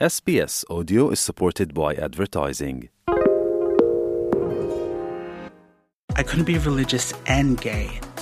SBS Audio is supported by advertising. I couldn't be religious and gay.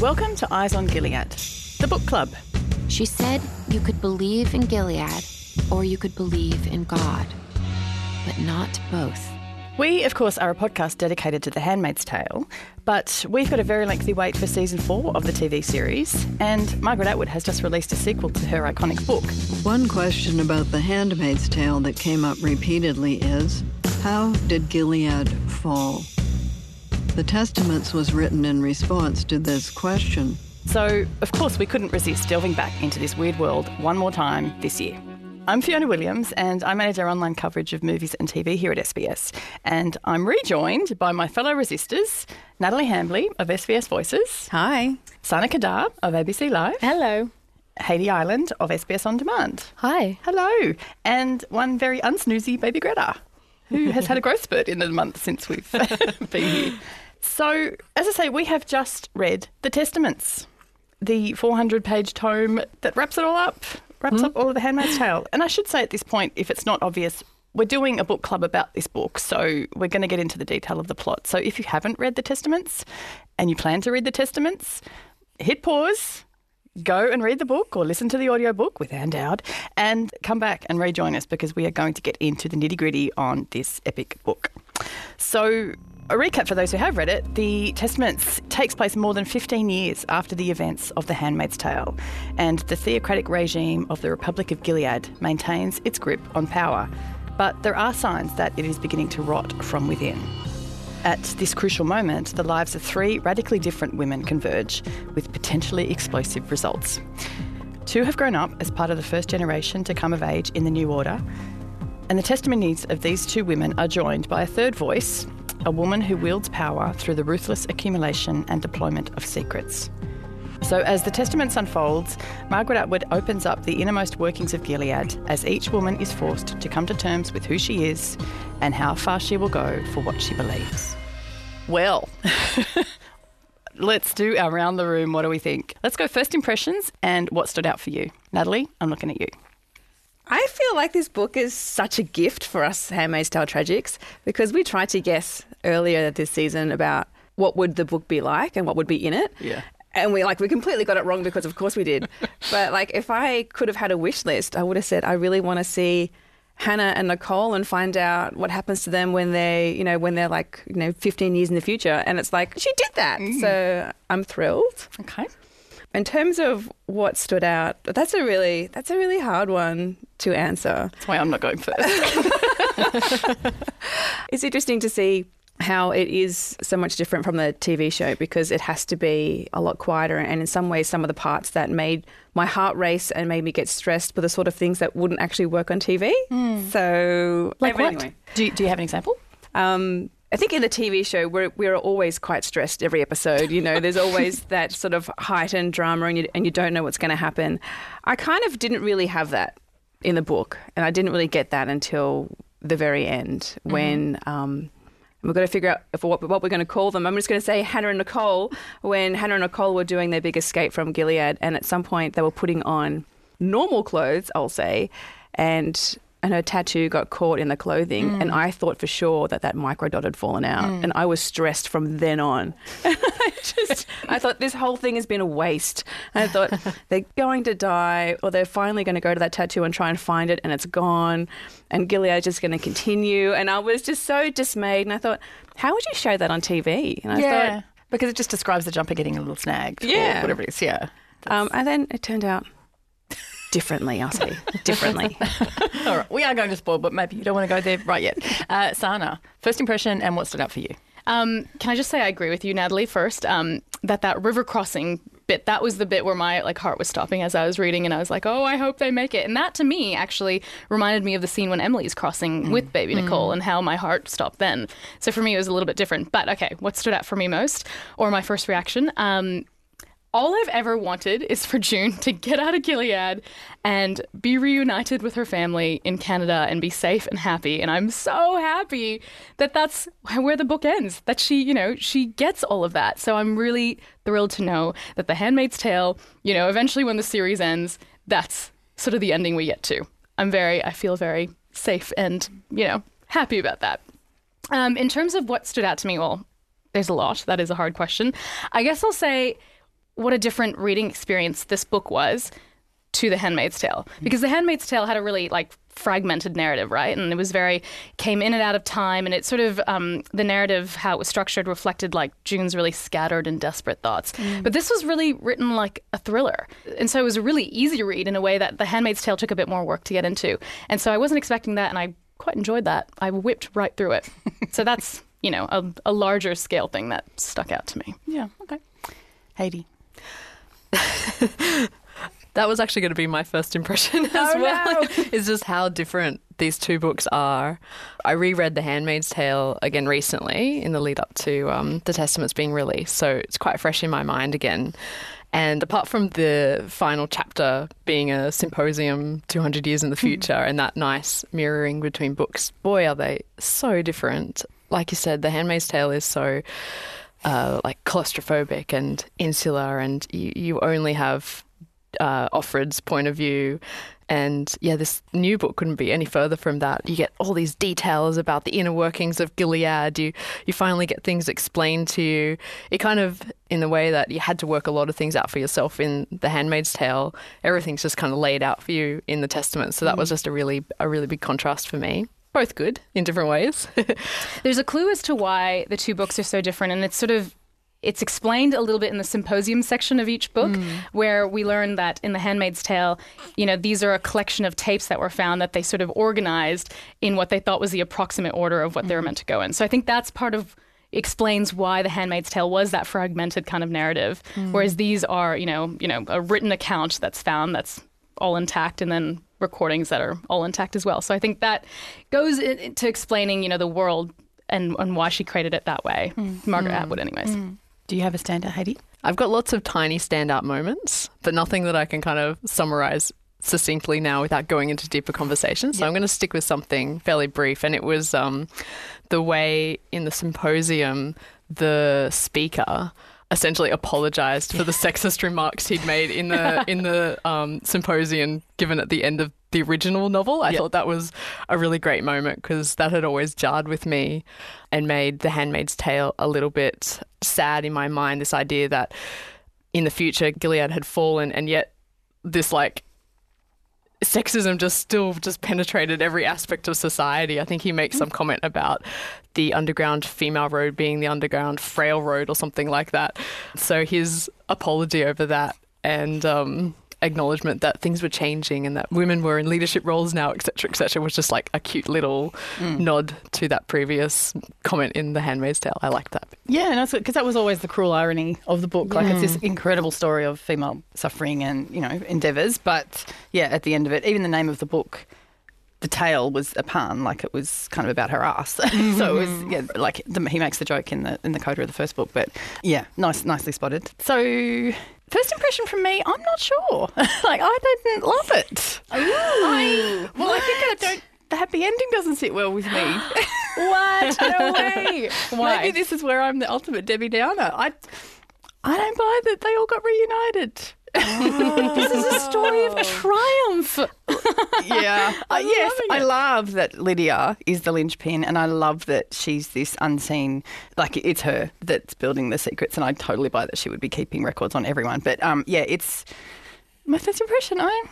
Welcome to Eyes on Gilead, the book club. She said you could believe in Gilead or you could believe in God, but not both. We, of course, are a podcast dedicated to The Handmaid's Tale, but we've got a very lengthy wait for season four of the TV series, and Margaret Atwood has just released a sequel to her iconic book. One question about The Handmaid's Tale that came up repeatedly is how did Gilead fall? The Testaments was written in response to this question. So, of course, we couldn't resist delving back into this weird world one more time this year. I'm Fiona Williams, and I manage our online coverage of movies and TV here at SBS. And I'm rejoined by my fellow resistors, Natalie Hambley of SBS Voices. Hi. Sana Qadar of ABC Life. Hello. Hayley Island of SBS On Demand. Hi. Hello. And one very unsnoozy baby Greta, who has had a growth spurt in the month since we've been here. So, as I say, we have just read The Testaments, the 400 page tome that wraps it all up, wraps mm. up all of The Handmaid's Tale. And I should say at this point, if it's not obvious, we're doing a book club about this book, so we're going to get into the detail of the plot. So, if you haven't read The Testaments and you plan to read The Testaments, hit pause, go and read the book or listen to the audiobook with Ann Dowd and come back and rejoin us because we are going to get into the nitty gritty on this epic book. So, a recap for those who have read it The Testaments takes place more than 15 years after the events of The Handmaid's Tale, and the theocratic regime of the Republic of Gilead maintains its grip on power. But there are signs that it is beginning to rot from within. At this crucial moment, the lives of three radically different women converge with potentially explosive results. Two have grown up as part of the first generation to come of age in the New Order, and the testimonies of these two women are joined by a third voice, a woman who wields power through the ruthless accumulation and deployment of secrets. So, as the Testaments unfolds, Margaret Atwood opens up the innermost workings of Gilead as each woman is forced to come to terms with who she is and how far she will go for what she believes. Well, let's do our round the room. What do we think? Let's go first impressions and what stood out for you. Natalie, I'm looking at you. I feel like this book is such a gift for us Handmaid's Tale Tragics because we tried to guess earlier this season about what would the book be like and what would be in it. Yeah. And we like we completely got it wrong because of course we did. but like if I could have had a wish list, I would have said I really want to see Hannah and Nicole and find out what happens to them when they, you know, when they're like, you know, 15 years in the future. And it's like, she did that. Mm. So I'm thrilled. Okay. In terms of what stood out, that's a really that's a really hard one to answer. That's why I'm not going first. it's interesting to see how it is so much different from the TV show because it has to be a lot quieter. And in some ways, some of the parts that made my heart race and made me get stressed were the sort of things that wouldn't actually work on TV. Mm. So, like what? Anyway. Do, you, do you have an example? Um, I think in the TV show, we're, we're always quite stressed every episode. You know, there's always that sort of heightened drama and you, and you don't know what's going to happen. I kind of didn't really have that in the book, and I didn't really get that until the very end mm-hmm. when. Um, we've got to figure out if, what, what we're going to call them. I'm just going to say Hannah and Nicole. When Hannah and Nicole were doing their big escape from Gilead, and at some point they were putting on normal clothes, I'll say, and and her tattoo got caught in the clothing. Mm. And I thought for sure that that microdot had fallen out. Mm. And I was stressed from then on. I just, I thought this whole thing has been a waste. And I thought they're going to die, or they're finally going to go to that tattoo and try and find it, and it's gone. And Gilead's just going to continue. And I was just so dismayed. And I thought, how would you show that on TV? And I yeah. thought, because it just describes the jumper getting a little snagged. Yeah. whatever it is. Yeah. Um, and then it turned out differently, I'll say. differently. All right. We are going to spoil, but maybe you don't want to go there right yet. Uh, Sana, first impression and what stood out for you? Um, can I just say I agree with you, Natalie, first, um, that that river crossing bit. That was the bit where my like heart was stopping as I was reading, and I was like, "Oh, I hope they make it." And that to me actually reminded me of the scene when Emily's crossing with baby Nicole, and how my heart stopped then. So for me, it was a little bit different. But okay, what stood out for me most, or my first reaction? Um, all I've ever wanted is for June to get out of Gilead and be reunited with her family in Canada and be safe and happy. And I'm so happy that that's where the book ends, that she, you know, she gets all of that. So I'm really thrilled to know that The Handmaid's Tale, you know, eventually when the series ends, that's sort of the ending we get to. I'm very, I feel very safe and, you know, happy about that. Um, in terms of what stood out to me, well, there's a lot. That is a hard question. I guess I'll say what a different reading experience this book was to The Handmaid's Tale. Because The Handmaid's Tale had a really like fragmented narrative, right? And it was very came in and out of time, and it sort of um, the narrative how it was structured reflected like June's really scattered and desperate thoughts. Mm. But this was really written like a thriller, and so it was a really easy read in a way that The Handmaid's Tale took a bit more work to get into. And so I wasn't expecting that, and I quite enjoyed that. I whipped right through it. so that's you know a, a larger scale thing that stuck out to me. Yeah. Okay. Hayley. That was actually going to be my first impression as Oh, well. is just how different these two books are. I reread The Handmaid's Tale again recently in the lead up to um, the Testaments being released, so it's quite fresh in my mind again. And apart from the final chapter being a symposium 200 years in the future and that nice mirroring between books, boy, are they so different. Like you said, The Handmaid's Tale is so uh, like claustrophobic and insular, and you, you only have uh, Offred's point of view. And yeah, this new book couldn't be any further from that. You get all these details about the inner workings of Gilead. You you finally get things explained to you. It kind of in the way that you had to work a lot of things out for yourself in The Handmaid's Tale. Everything's just kind of laid out for you in the Testament. So that was just a really a really big contrast for me. Both good in different ways. There's a clue as to why the two books are so different, and it's sort of it's explained a little bit in the symposium section of each book, where we learn that in The Handmaid's Tale, you know, these are a collection of tapes that were found that they sort of organized in what they thought was the approximate order of what they were meant to go in. So I think that's part of explains why The Handmaid's Tale was that fragmented kind of narrative, Mm. whereas these are, you know, you know, a written account that's found that's all intact, and then recordings that are all intact as well. So I think that goes in- into explaining, you know, the world and, and why she created it that way. Margaret Mm. Atwood, anyways. Do you have a standout, Hayley? I've got lots of tiny standout moments, but nothing that I can kind of summarize succinctly now without going into deeper conversations. So I'm going to stick with something fairly brief, and it was um, the way in the symposium the speaker essentially apologized for the sexist remarks he'd made in the in the um, symposium given at the end of the original novel. I thought that was a really great moment because that had always jarred with me and made The Handmaid's Tale a little bit sad in my mind. This idea that in the future Gilead had fallen, and yet this like sexism just still just penetrated every aspect of society. I think he makes some comment about the underground female road being the underground frail road or something like that. So his apology over that and um, acknowledgement that things were changing and that women were in leadership roles now, etc., etc., was just like a cute little mm. nod to that previous comment in The Handmaid's Tale. I liked that. Yeah, no, because that was always the cruel irony of the book. Like it's this incredible story of female suffering and you know endeavours, but yeah, at the end of it, even the name of the book, the tale was a pun. Like it was kind of about her ass. so it was mm-hmm. yeah, like the, he makes the joke in the in the coda of the first book, but yeah, nice, nicely spotted. So. First impression from me, I'm not sure. like I didn't love it. I, well, I think I don't. The happy ending doesn't sit well with me. What? No way. Why? Maybe this is where I'm the ultimate Debbie Downer. I, I don't buy that they all got reunited. this is a story of triumph. yeah. Uh, yes, I love that Lydia is the linchpin, and I love that she's this unseen, like it's her that's building the secrets, and I totally buy that she would be keeping records on everyone. But um, yeah, it's my first impression. I.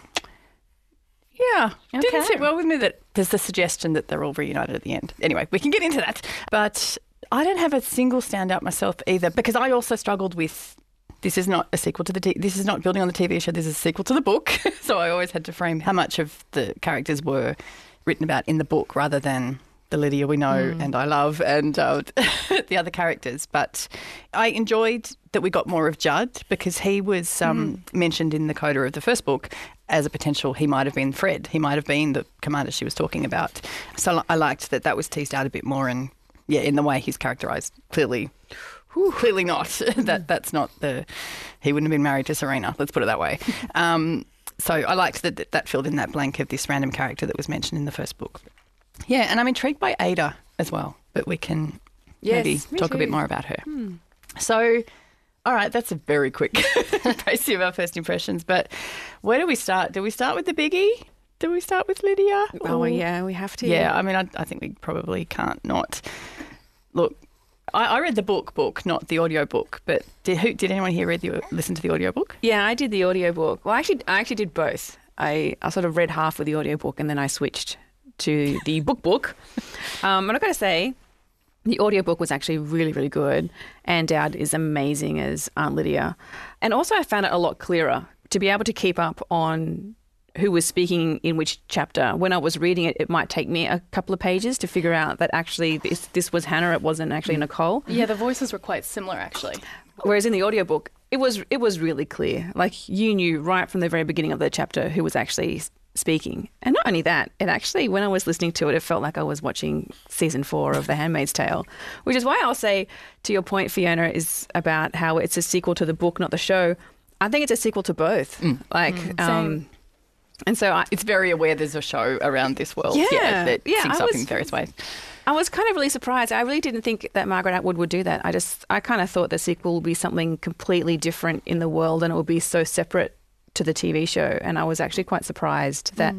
Yeah, didn't sit well with me that there's the suggestion that they're all reunited at the end. Anyway, we can get into that. But I don't have a single standout myself either because I also struggled with this is not a sequel to the t- this is not building on the TV show. This is a sequel to the book. so I always had to frame how much of the characters were written about in the book rather than the Lydia we know and I love and uh, the other characters. But I enjoyed that we got more of Judd because he was um, mentioned in the coda of the first book as a potential. He might have been Fred. He might have been the commander she was talking about. So I liked that that was teased out a bit more, and yeah, in the way he's characterised, clearly, whew, clearly not. that that's not the. He wouldn't have been married to Serena. Let's put it that way. Um, so I liked that that- filled in that blank of this random character that was mentioned in the first book. Yeah, and I'm intrigued by Ada as well, but we can Yes, maybe talk a bit more about her. So, all right, that's a very quick précis of our first impressions. But where do we start? Do we start with the biggie? Do we start with Lydia? Oh, Or- yeah, we have to. Yeah, I mean, I, I think we probably can't not. Look, I, I read the book, book, not the audio book. But did who, did anyone here read the listen to the audio book? Yeah, I did the audiobook. Well, actually, I actually did both. I, I sort of read half of the audiobook and then I switched to the book book. Um, and I've got to say, the audiobook was actually really, really good. Ann Dowd is amazing as Aunt Lydia. And also, I found it a lot clearer to be able to keep up on who was speaking in which chapter. When I was reading it, it might take me a couple of pages to figure out that actually this, this was Hannah, it wasn't actually Nicole. Yeah, the voices were quite similar actually. Whereas in the audiobook, it was it was really clear. Like you knew right from the very beginning of the chapter who was actually speaking. And not only that, it actually when I was listening to it, it felt like I was watching season 4 of The Handmaid's Tale, which is why I'll say to your point Fiona is about how it's a sequel to the book, not the show. I think it's a sequel to both. Like um and so I, It's very aware there's a show around this world. Yeah, that yeah, syncs I up was- in various ways. I was kind of really surprised. I really didn't think that Margaret Atwood would do that. I just, I kind of thought the sequel would be something completely different in the world and it would be so separate to the TV show. And I was actually quite surprised that,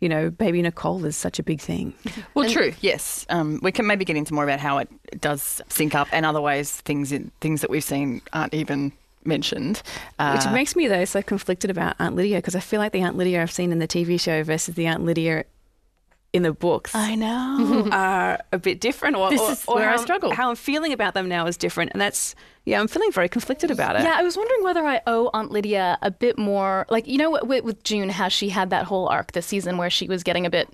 you know, Baby Nicole is such a big thing. Well, true. Yes, um, we can maybe get into more about how it does sync up, and other ways things in, things that we've seen aren't even mentioned. Uh, Which makes me, though, so conflicted about Aunt Lydia because I feel like the Aunt Lydia I've seen in the TV show versus the Aunt Lydia in the books I know. are a bit different. Or, This or- is where I struggle. How I'm feeling about them now is different. And that's, yeah, I'm feeling very conflicted about it. Yeah, I was wondering whether I owe Aunt Lydia a bit more. Like, you know, with, with June, how she had that whole arc this season where she was getting a bit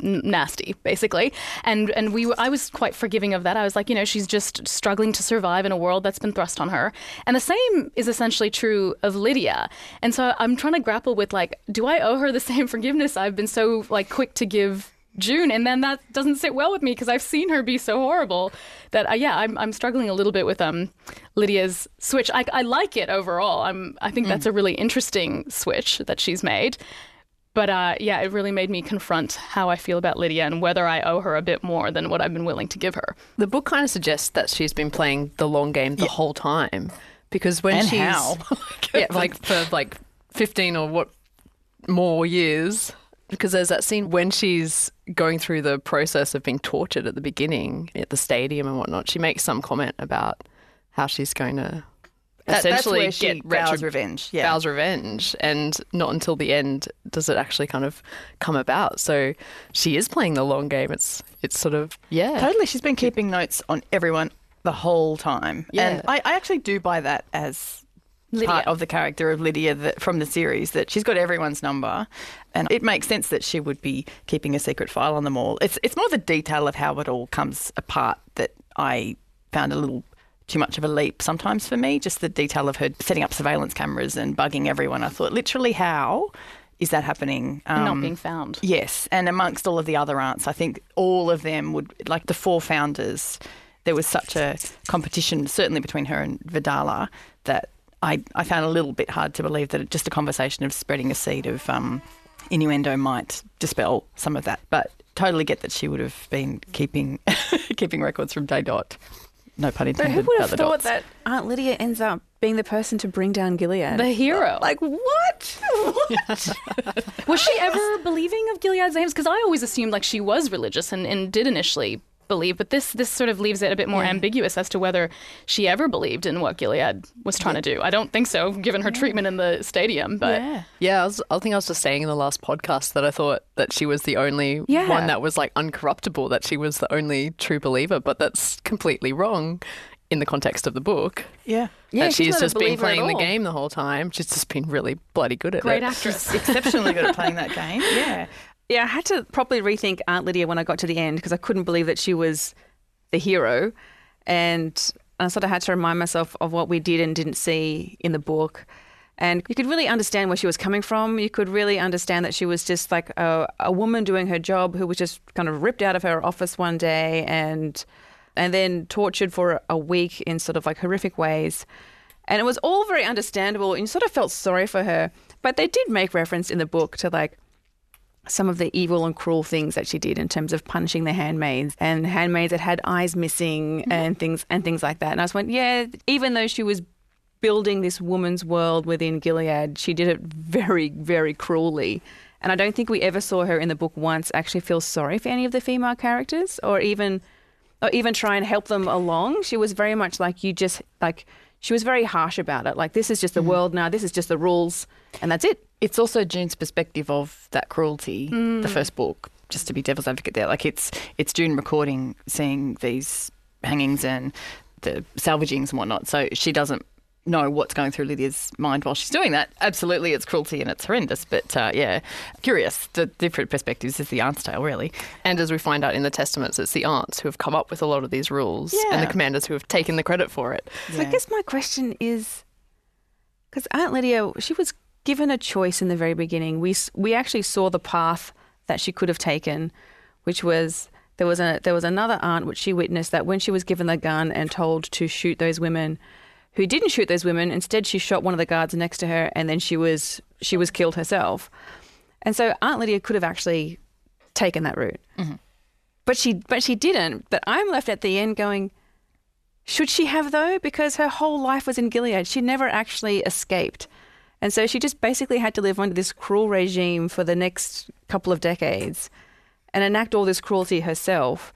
nasty, basically, and and we were, I was quite forgiving of that. I was like, you know, she's just struggling to survive in a world that's been thrust on her, and the same is essentially true of Lydia. And so I'm trying to grapple with like, do I owe her the same forgiveness I've been so like quick to give June, and then that doesn't sit well with me because I've seen her be so horrible that uh, yeah, I'm I'm struggling a little bit with um Lydia's switch. I, I like it overall. I'm I think that's a really interesting switch that she's made. But uh, yeah, it really made me confront how I feel about Lydia and whether I owe her a bit more than what I've been willing to give her. The book kind of suggests that she's been playing the long game the whole time because when And she's how? yeah, like for like fifteen or what more years. Because there's that scene when she's going through the process of being tortured at the beginning at the stadium and whatnot. She makes some comment about how she's going to That- essentially get vows revenge, yeah. vows revenge, and not until the end does it actually kind of come about. So she is playing the long game. It's it's sort of yeah. Totally. She's been keeping notes on everyone the whole time. Yeah. And I, I actually do buy that as part of the character of Lydia that, from the series, that she's got everyone's number. And it makes sense that she would be keeping a secret file on them all. It's, it's more the detail of how it all comes apart that I found a little too much of a leap sometimes for me. Just the detail of her setting up surveillance cameras and bugging everyone. I thought, literally, how is that happening? And not Um, being found. Yes, and amongst all of the other aunts, I think all of them would like the four founders. There was such a competition, certainly between her and Vidala, that I, I found a little bit hard to believe that just a conversation of spreading a seed of um, innuendo might dispel some of that. But totally get that she would have been keeping keeping records from day dot. No pun intended. But intended. who would have thought dots. that Aunt Lydia ends up being the person to bring down Gilead? The hero. Like, what? Was she ever believing of Gilead's aims? Because I always assumed like she was religious and, and did initially believe, but this this sort of leaves it a bit more ambiguous as to whether she ever believed in what Gilead was trying to do. I don't think so, given her treatment in the stadium. But Yeah, I, was, I think I was just saying in the last podcast that I thought that she was the only Yeah. one that was like uncorruptible, that she was the only true believer, but that's completely wrong in the context of the book. Yeah. that she's she's, just been playing the game the whole time. She's just been really bloody good at great it. Great actress. exceptionally good at playing that game. Yeah. Yeah, I had to properly rethink Aunt Lydia when I got to the end because I couldn't believe that she was the hero. And and I sort of had to remind myself of what we did and didn't see in the book. And you could really understand where she was coming from. You could really understand that she was just like a, a woman doing her job who was just kind of ripped out of her office one day and and then tortured for a week in sort of like horrific ways. And it was all very understandable and you sort of felt sorry for her. But they did make reference in the book to like some of the evil and cruel things that she did in terms of punishing the handmaids and handmaids that had eyes missing mm-hmm. and things and things like that. And I just went, yeah, even though she was building this woman's world within Gilead, she did it very, very cruelly. And I don't think we ever saw her in the book once actually feel sorry for any of the female characters or even or even try and help them along. She was very much like you just like she was very harsh about it. Like this is just the mm-hmm. world now, this is just the rules and that's it. It's also June's perspective of that cruelty, Mm. the first book, just to be devil's advocate there. Like it's it's June recording, seeing these hangings and the salvagings and whatnot. So she doesn't know what's going through Lydia's mind while she's doing that. Absolutely, it's cruelty and it's horrendous. But uh, yeah, curious. The different perspectives is the aunt's tale, really. And as we find out in the testaments, it's the aunts who have come up with a lot of these rules and the commanders who have taken the credit for it. So I guess my question is because Aunt Lydia, she was given a choice in the very beginning. We we actually saw the path that she could have taken, which was there was a there was another aunt which she witnessed that when she was given the gun and told to shoot those women, who didn't shoot those women, instead she shot one of the guards next to her, and then she was she was killed herself. And so Aunt Lydia could have actually taken that route, mm-hmm. but she but she didn't. But I'm left at the end going. Should she have though? Because her whole life was in Gilead. She never actually escaped. And so she just basically had to live under this cruel regime for the next couple of decades and enact all this cruelty herself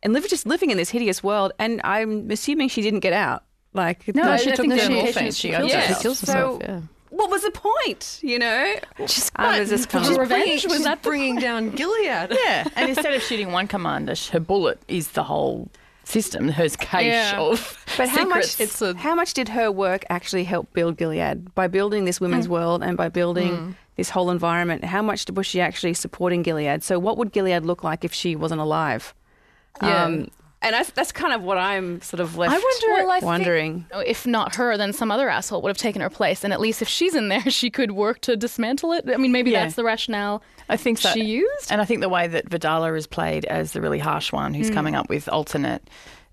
and live just living in this hideous world. And I'm assuming she didn't get out. Like No, the- I- I took think the she- medication. she kills herself. She kills herself, So yeah. what was the point? You know, um, I was just kind She's of bringing- was that bringing down Gilead? Yeah, and instead of shooting one commander, her bullet is the whole system, her cache Yeah. of But how much? secrets. how much did her work actually help build Gilead by building this women's world and by building Mm. this whole environment? How much was she actually supporting Gilead? So, what would Gilead look like if she wasn't alive? Yeah. Um, and that's that's kind of what I'm sort of left I wonder, well, I think- wondering. if not her, then some other asshole would have taken her place. And at least if she's in there, she could work to dismantle it. I mean, maybe Yeah. that's the rationale I think so. she used. And I think the way that Vidala is played as the really harsh one who's Mm. coming up with alternate,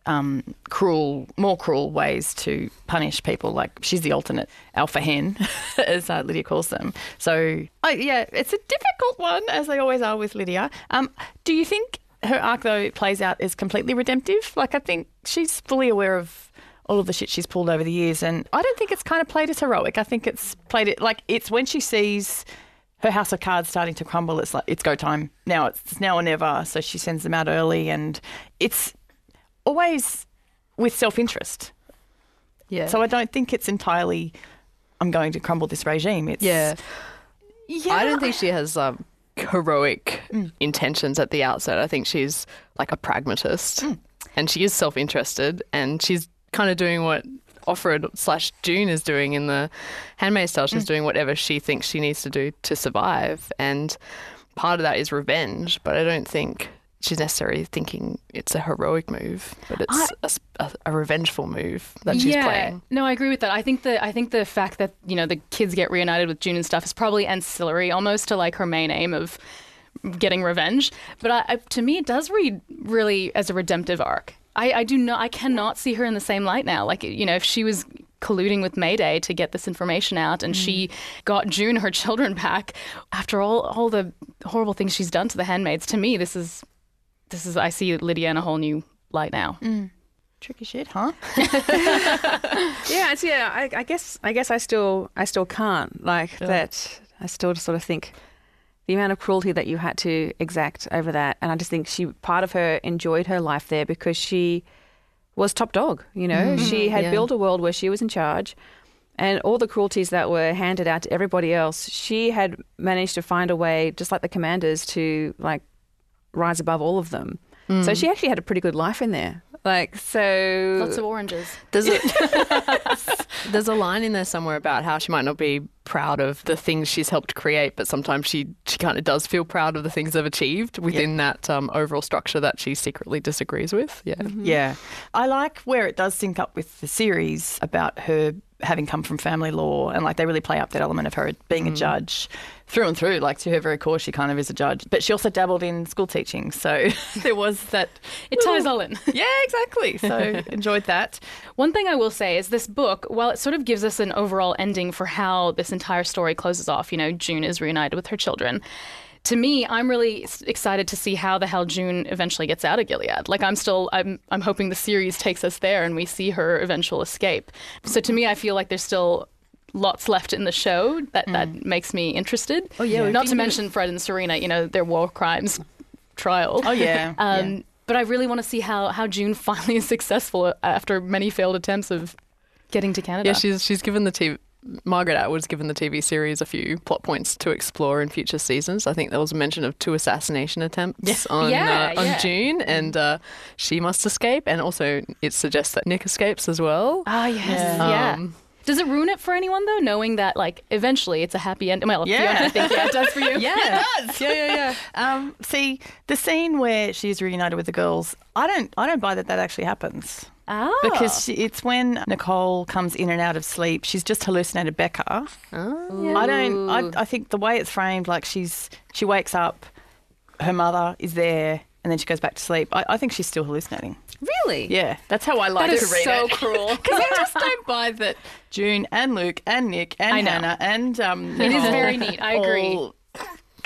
um, cruel, more cruel ways to punish people. Like she's the alternate alpha hen, as uh, Lydia calls them. So, oh, yeah, it's a difficult one, as they always are with Lydia. Um, do you think her arc, though, plays out as completely redemptive? Like, I think she's fully aware of all of the shit she's pulled over the years. And I don't think it's kind of played as heroic. I think it's played it like it's when she sees her house of cards starting to crumble. It's like it's go time now. It's now or never. So she sends them out early, and it's always with self interest. Yeah. So I don't think it's entirely. I'm going to crumble this regime. It's Yeah. Yeah. I don't think she has um, heroic Mm. intentions at the outset. I think she's like a pragmatist Mm. and she is self interested and she's kind of doing what Offred slash June is doing in the Handmaid's Tale. She's Mm. doing whatever she thinks she needs to do to survive. And part of that is revenge, but I don't think she's necessarily thinking it's a heroic move, but it's I- a a, revengeful move that she's yeah. playing. No, I agree with that. I think the I think the fact that you know the kids get reunited with June and stuff is probably ancillary, almost to like her main aim of getting revenge. But I, I, to me, it does read really as a redemptive arc. I, I do not. I cannot see her in the same light now. Like you know, if she was colluding with Mayday to get this information out, and she mm. got June her children back after all all the horrible things she's done to the handmaids. To me, this is this is. I see Lydia in a whole new light now. Tricky shit, huh? yeah, it's yeah. I, I guess I guess I still I still can't like Yeah. that. I still just sort of think the amount of cruelty that you had to exact over that, and I just think she part of her enjoyed her life there because she was top dog. You know, Mm. she had Yeah. built a world where she was in charge. And all the cruelties that were handed out to everybody else, she had managed to find a way, just like the commanders, to like rise above all of them. So Mm. she actually had a pretty good life in there. Like so, Lots of oranges. There's a, there's a line in there somewhere about how she might not be proud of the things she's helped create, but sometimes she, she kind of does feel proud of the things they've achieved within that um, overall structure that she secretly disagrees with. Yeah. Yeah. I like where it does sync up with the series about her having come from family law and like they really play up that element of her being a mm. judge through and through. Like to her very core, she kind of is a judge. But she also dabbled in school teaching. So there was that. It ties all in. Yeah, exactly. So enjoyed that. One thing I will say is this book, while it sort of gives us an overall ending for how this entire story closes off, you know, June is reunited with her children. To me, I'm really excited to see how the hell June eventually gets out of Gilead. Like I'm still I'm I'm hoping the series takes us there and we see her eventual escape. So to me, I feel like there's still lots left in the show that that makes me interested. Oh, yeah, we've Not been- to mention Fred and Serena, you know, their war crimes trial. Oh, yeah, Um, yeah. But I really want to see how, how June finally is successful after many failed attempts of getting to Canada. Yeah, she's she's given the TV. Margaret Atwood's given the TV series a few plot points to explore in future seasons. I think there was a mention of two assassination attempts on Yeah, uh, on yeah. June, and uh, she must escape. And also, it suggests that Nick escapes as well. Ah, yes. Yeah. Yeah. Um, Does it ruin it for anyone though, knowing that like eventually it's a happy end? Well, Yeah. Fiona, I think yeah, it does for you. Yeah, it does. Yeah, yeah, yeah. Um, see, the scene where she's reunited with the girls, I don't, I don't buy that that actually happens. Ah. Because she, it's when Nicole comes in and out of sleep. She's just hallucinated Becca. I don't. I, I think the way it's framed, like she's she wakes up, her mother is there, and then she goes back to sleep. I, I think she's still hallucinating. Really? Yeah, that's how I like That to read so it. So cruel. Because I just don't buy that June and Luke and Nick and. Hannah and um, It is Nicole very neat. I agree. all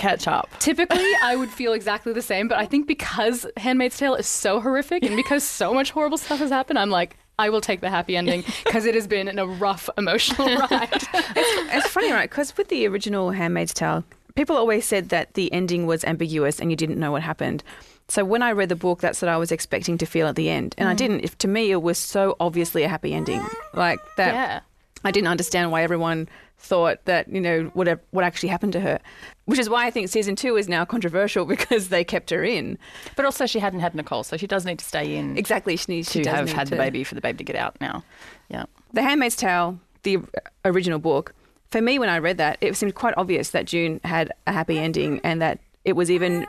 catch up. Typically, I would feel exactly the same, but I think because Handmaid's Tale is so horrific and because so much horrible stuff has happened, I'm like, I will take the happy ending because it has been a rough emotional ride. It's funny, right? Because with the original Handmaid's Tale, people always said that the ending was ambiguous and you didn't know what happened. So when I read the book, that's what I was expecting to feel at the end, and I mm. didn't. If, to me, it was so obviously a happy ending, like that. Yeah. I didn't understand why everyone thought that you know what what actually happened to her, which is why I think season two is now controversial because they kept her in. But also, she hadn't had Nicole, so she does need to stay in Exactly, she needs she to does have had the baby for the baby to get out now. Yeah. The Handmaid's Tale, the original book, for me, when I read that, it seemed quite obvious that June had a happy ending and that it was even.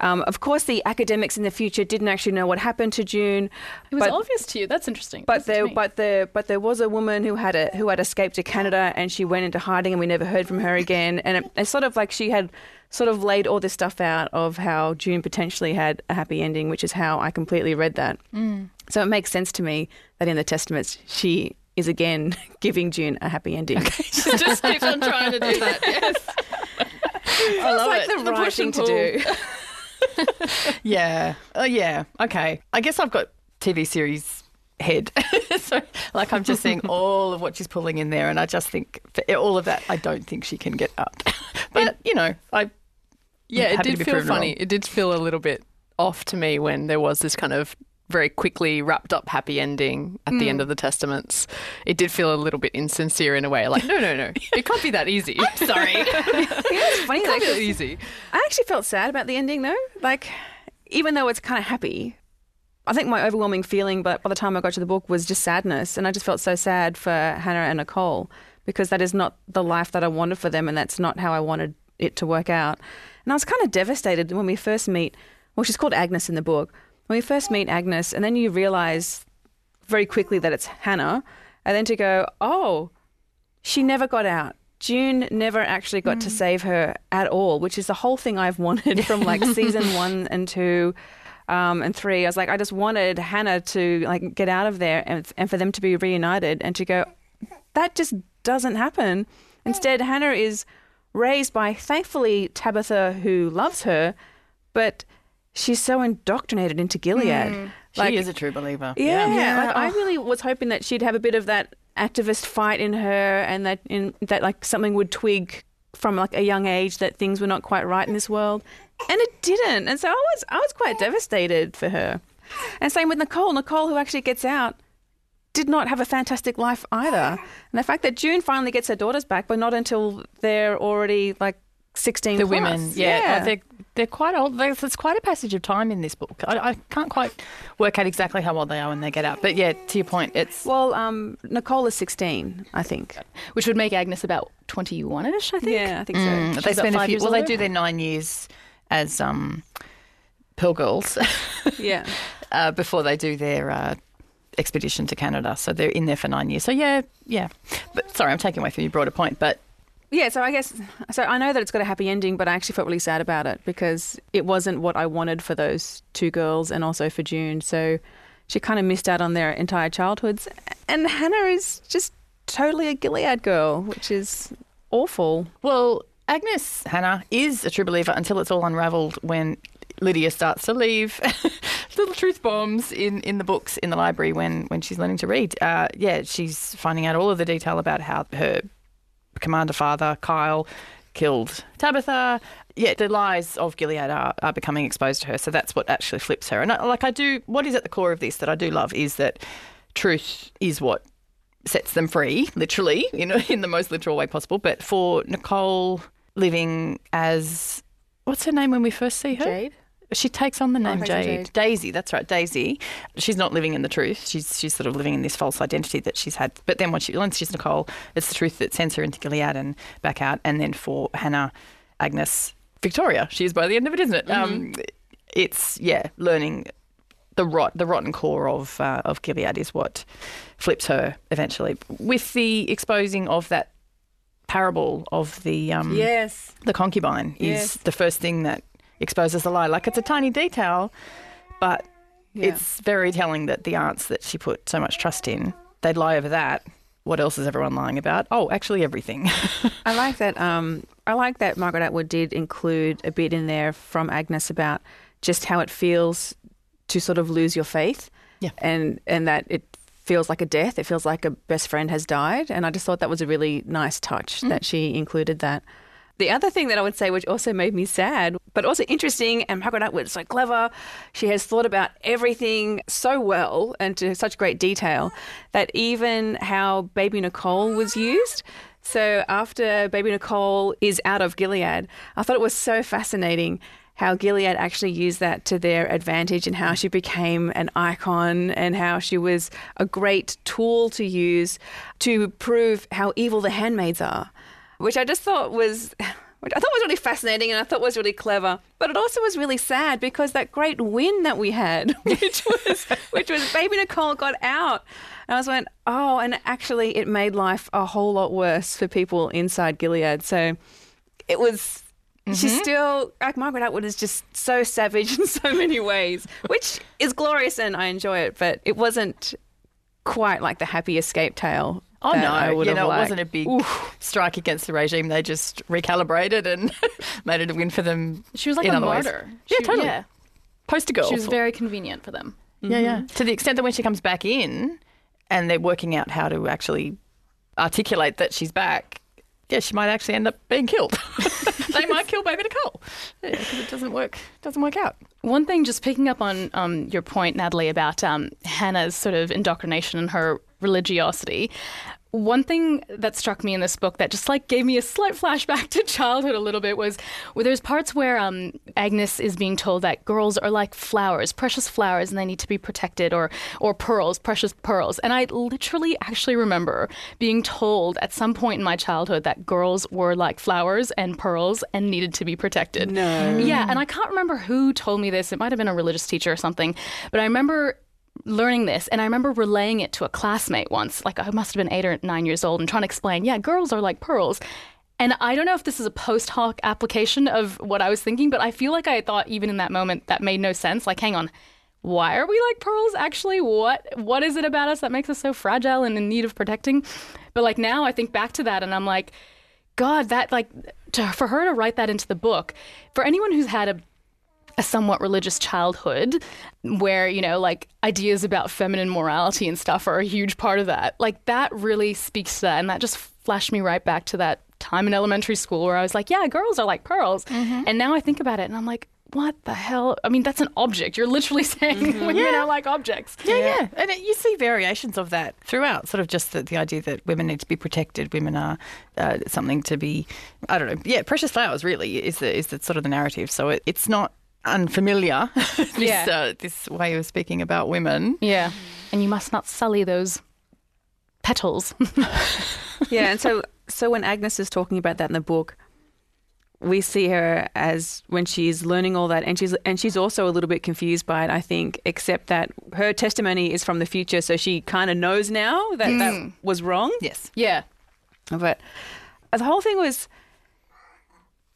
Um, of course, the academics in the future didn't actually know what happened to June. It was but, obvious to you. That's interesting. But there, but there, but there was a woman who had a who had escaped to Canada, and she went into hiding, and we never heard from her again. And it, it's sort of like she had sort of laid all this stuff out of how June potentially had a happy ending, which is how I completely read that. Mm. So it makes sense to me that in the Testaments she is again giving June a happy ending. She just keeps on trying to do that. Yes. I love like it. the right push thing to do. yeah. Oh, yeah. Okay. I guess I've got TV series head. so, like, I'm just seeing all of what she's pulling in there, and I just think for all of that, I don't think she can get up. but you know, I Yeah, it did feel funny. wrong. It did feel a little bit off to me when there was this kind of very quickly wrapped up happy ending at the Mm. end of the Testaments. It did feel a little bit insincere in a way. Like, no, no, no, it can't be that easy. Sorry, it's funny. it though, can't be that easy. I actually felt sad about the ending though. Like, even though it's kind of happy, I think my overwhelming feeling, but by the time I got to the book, was just sadness, and I just felt so sad for Hannah and Nicole because that is not the life that I wanted for them, and that's not how I wanted it to work out. And I was kind of devastated when we first meet. Well, she's called Agnes in the book. When we first meet Agnes, and then you realize very quickly that it's Hannah, and then to go, oh, she never got out. June never actually got to save her at all, which is the whole thing I've wanted from like season one and two um, and three. I was like, I just wanted Hannah to like get out of there and, and for them to be reunited and to go, that just doesn't happen. Instead, Hannah is raised by thankfully Tabitha, who loves her, but she's so indoctrinated into Gilead. Hmm. she is a true believer. Yeah, like I really was hoping that she'd have a bit of that activist fight in her, and that in that like something would twig from like a young age that things were not quite right in this world, and it didn't. And so I was I was quite devastated for her. And same with Nicole. Nicole, who actually gets out, did not have a fantastic life either. And the fact that June finally gets her daughters back, but not until they're already like sixteen. The plus. women, yeah, oh, they're they're quite old. There's, quite a passage of time in this book. I, I can't quite work out exactly how old they are when they get out. But yeah, to your point, it's Well, um, Nicole is 16, I think. Which would make Agnes about 21ish, I think. Yeah, I think so. Mm, they spend a few, years well, they do their nine years as um, Pearl Girls Yeah. uh, before they do their uh, expedition to Canada. So they're in there for nine years. So yeah, yeah. But sorry, I'm taking away from your broader point. But Yeah, so I guess so. I know that it's got a happy ending, but I actually felt really sad about it because it wasn't what I wanted for those two girls and also for June. So she kind of missed out on their entire childhoods. And Hannah is just totally a Gilead girl, which is awful. Well, Agnes Hannah is a true believer until it's all unravelled when Lydia starts to leave little truth bombs in, in the books in the library when, when she's learning to read. Uh, yeah, she's finding out all of the detail about how her commander father, Kyle, killed Tabitha. Yeah, the lies of Gilead are, are becoming exposed to her. So that's what actually flips her. And I, like I do, what is at the core of this that I do love is that truth is what sets them free, literally, you know, in the most literal way possible. But for Nicole living as what's her name when we first see her? Jade. She takes on the name takes on Jade. Jade. Daisy, that's right, Daisy. She's not living in the truth. She's she's sort of living in this false identity that she's had. But then once she once she's Nicole, it's the truth that sends her into Gilead and back out. And then for Hannah, Agnes, Victoria, she is by the end of it, isn't it? Um, it's yeah, learning the rot, the rotten core of uh, of Gilead is what flips her eventually. With the exposing of that parable of the um, Yes. the concubine is Yes. the first thing that exposes the lie. Like it's a tiny detail, but Yeah. it's very telling that the aunts that she put so much trust in, they'd lie over that. What else is everyone lying about? Oh, actually, everything. I like that. Um, I like that Margaret Atwood did include a bit in there from Agnes about just how it feels to sort of lose your faith, Yeah. and and that it feels like a death. It feels like a best friend has died, and I just thought that was a really nice touch that she included that. The other thing that I would say, which also made me sad, but also interesting, and Margaret Atwood so clever. She has thought about everything so well and to such great detail that even how Baby Nicole was used. So after Baby Nicole is out of Gilead, I thought it was so fascinating how Gilead actually used that to their advantage and how she became an icon and how she was a great tool to use to prove how evil the handmaids are which I just thought was. Which I thought was really fascinating and I thought was really clever, but it also was really sad because that great win that we had, which was which was Baby Nicole got out, and I was went, oh, and actually it made life a whole lot worse for people inside Gilead. So it was. She's mm-hmm. still like Margaret Atwood is just so savage in so many ways, which is glorious and I enjoy it. But it wasn't quite like the happy escape tale. Oh no, I would you know, it wasn't a big strike against the regime. They just recalibrated and made it a win for them. She was like a martyr. Yeah, She- totally. Yeah. Poster girl. She was very convenient for them. Yeah, yeah. To the extent that when she comes back in and they're working out how to actually articulate that she's back, yeah, she might actually end up being killed. they might kill baby Nicole because it doesn't work. Doesn't work out. One thing, just picking up on um, your point, Natalie, about um, Hannah's sort of indoctrination and her religiosity. One thing that struck me in this book that just like gave me a slight flashback to childhood a little bit was where there's parts where um, Agnes is being told that girls are like flowers, precious flowers, and they need to be protected, or or pearls, precious pearls. And I literally actually remember being told at some point in my childhood that girls were like flowers and pearls and needed to be protected. No. Yeah, and I can't remember who told me this. It might have been a religious teacher or something, but I remember learning this and I remember relaying it to a classmate once. Like I must have been eight or nine years old and trying to explain, yeah, girls are like pearls. And I don't know if this is a post hoc application of what I was thinking, but I feel like I thought even in that moment that made no sense. Like, hang on, why are we like pearls actually? What what is it about us that makes us so fragile and in need of protecting? But like now I think back to that and I'm like, God, that like to, for her to write that into the book, for anyone who's had a a somewhat religious childhood where, you know, like ideas about feminine morality and stuff are a huge part of that. Like that really speaks to that. And that just flashed me right back to that time in elementary school where I was like, yeah, girls are like pearls. And now I think about it and I'm like, what the hell? I mean, that's an object. You're literally saying women Yeah. are like objects. Yeah, yeah. And it, you see variations of that throughout, sort of just the, the idea that women need to be protected, women are uh, something to be, I don't know. Yeah, precious flowers really is the, is the sort of the narrative. So it, it's not unfamiliar, this, Yeah. uh, this way of speaking about women. Yeah. And you must not sully those petals. yeah, and so so when Agnes is talking about that in the book, we see her as when she's learning all that, and she's and she's also a little bit confused by it. I think, except that her testimony is from the future, so she kind of knows now that that Mm. was wrong. Yes. yeah. But the whole thing was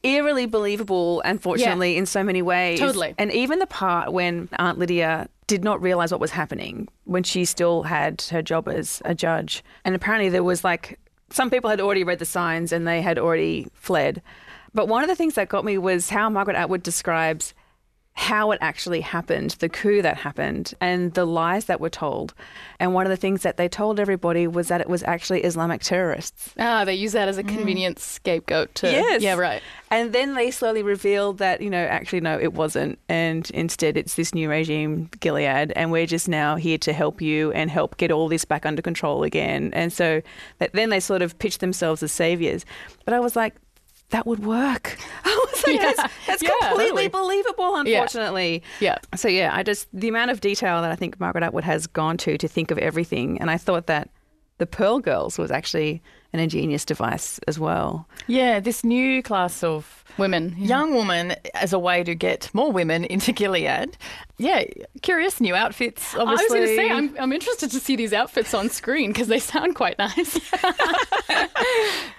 eerily believable, unfortunately, in so many ways. Totally. And even the part when Aunt Lydia did not realize what was happening when she still had her job as a judge. And apparently there was like some people had already read the signs and they had already fled. But one of the things that got me was how Margaret Atwood describes how it actually happened, the coup that happened, and the lies that were told. And one of the things that they told everybody was that it was actually Islamic terrorists. Ah, they use that as a convenient scapegoat to. Yes. Yeah, right. And then they slowly revealed that, you know, actually, no, it wasn't. And instead, it's this new regime, Gilead, and we're just now here to help you and help get all this back under control again. And so that, then they sort of pitched themselves as saviors. But I was like, that would work. I was like, Yeah. that's, that's Yeah, completely totally. believable, unfortunately. Yeah. So, yeah, I just, the amount of detail that I think Margaret Atwood has gone to to think of everything. And I thought that the Pearl Girls was actually an ingenious device as well. Yeah, this new class of Women. young woman as a way to get more women into Gilead. Yeah, curious new outfits. Obviously, I was going to say, I'm, I'm interested to see these outfits on screen because they sound quite nice.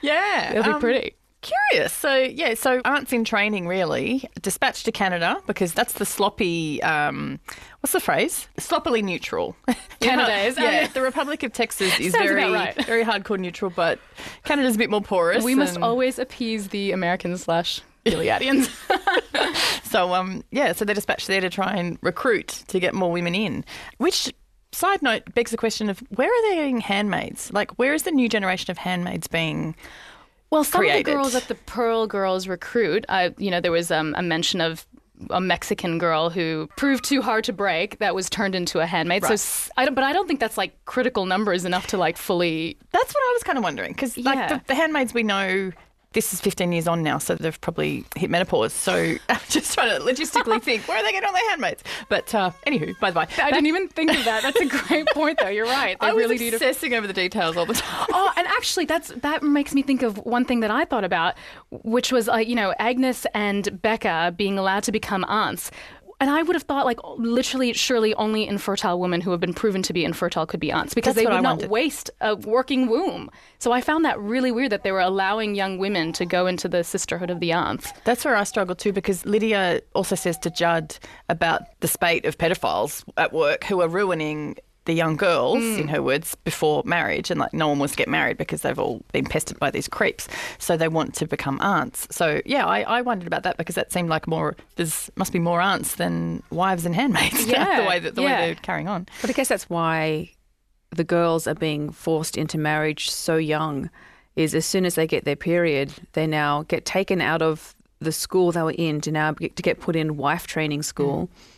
yeah, They'll be um, pretty. Curious. So yeah, so aunts in training really dispatched to Canada because that's the sloppy. Um, what's the phrase? Sloppily neutral. Canada is, Yeah, yeah. the Republic of Texas is Sounds very right. very hardcore neutral, but Canada's a bit more porous. we must always appease the Americans slash Gileadians. So um yeah, so they're dispatched there to try and recruit to get more women in. Which side note begs the question of where are they getting handmaids? Like where is the new generation of handmaids being Well, some created? of the girls at the Pearl Girls recruit, I, you know, there was um, a mention of a Mexican girl who proved too hard to break that was turned into a handmaid. So, Right. s- I don't, but I don't think that's like critical numbers enough to like fully. That's what I was kind of wondering because like Yeah. the, the handmaids we know this is 15 years on now, so they've probably hit menopause. So I'm just trying to logistically think where are they getting all their handmaids? But uh, anywho, by the way, I didn't even think of that. That's a great point, though. You're right. They I was really need to obsessing over the details all the time. oh, and actually, that's that makes me think of one thing that I thought about, which was like you know Agnes and Becca being allowed to become aunts. And I would have thought, like, literally, surely only infertile women who have been proven to be infertile could be aunts because That's they would I not wondered. waste a working womb. So I found that really weird that they were allowing young women to go into the sisterhood of the aunts. That's where I struggle too because Lydia also says to Judd about the spate of pedophiles at work who are ruining the young girls, in mm. her words, before marriage. And like no one wants to get married because they've all been pestered by these creeps. So they want to become aunts. So yeah, I, I wondered about that because that seemed like more, there's must be more aunts than wives and handmaids. Yeah, the way that the yeah. way they're carrying on. But I guess that's why the girls are being forced into marriage so young. Is as soon as they get their period, they now get taken out of the school they were in to now get, to get put in wife training school. Mm.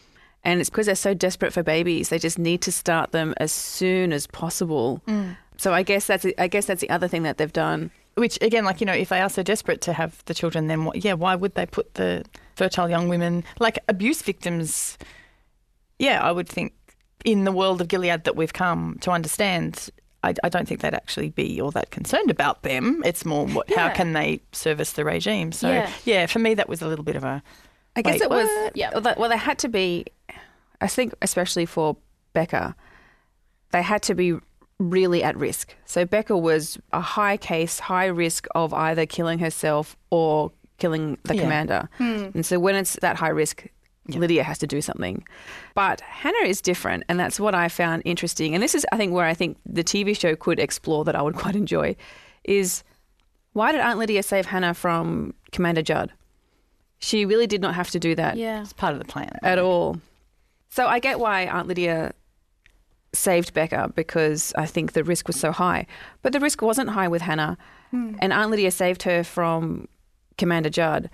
And it's because they're so desperate for babies, they just need to start them as soon as possible. Mm. So I guess that's I guess that's the other thing that they've done. Which again, like you know, if they are so desperate to have the children, then what, yeah, why would they put the fertile young women like abuse victims? Yeah, I would think in the world of Gilead that we've come to understand. I, I don't think they'd actually be all that concerned about them. It's more what, how can they service the regime. So Yeah. yeah. for me that was a little bit of a. I guess wait, it was. Yeah. Well, they- had to be. I think, especially for Becca, they had to be really at risk. So Becca was a high case, high risk of either killing herself or killing the Yeah. commander. Hmm. And so when it's that high risk, Lydia has to do something. But Hannah is different, and that's what I found interesting. And this is, I think, where I think the TV show could explore that I would quite enjoy is why did Aunt Lydia save Hannah from Commander Judd? She really did not have to do that Yeah. It's part of the plan. at all. So I get why Aunt Lydia saved Becca because I think the risk was so high. But the risk wasn't high with Hannah. Hmm. And Aunt Lydia saved her from Commander Judd.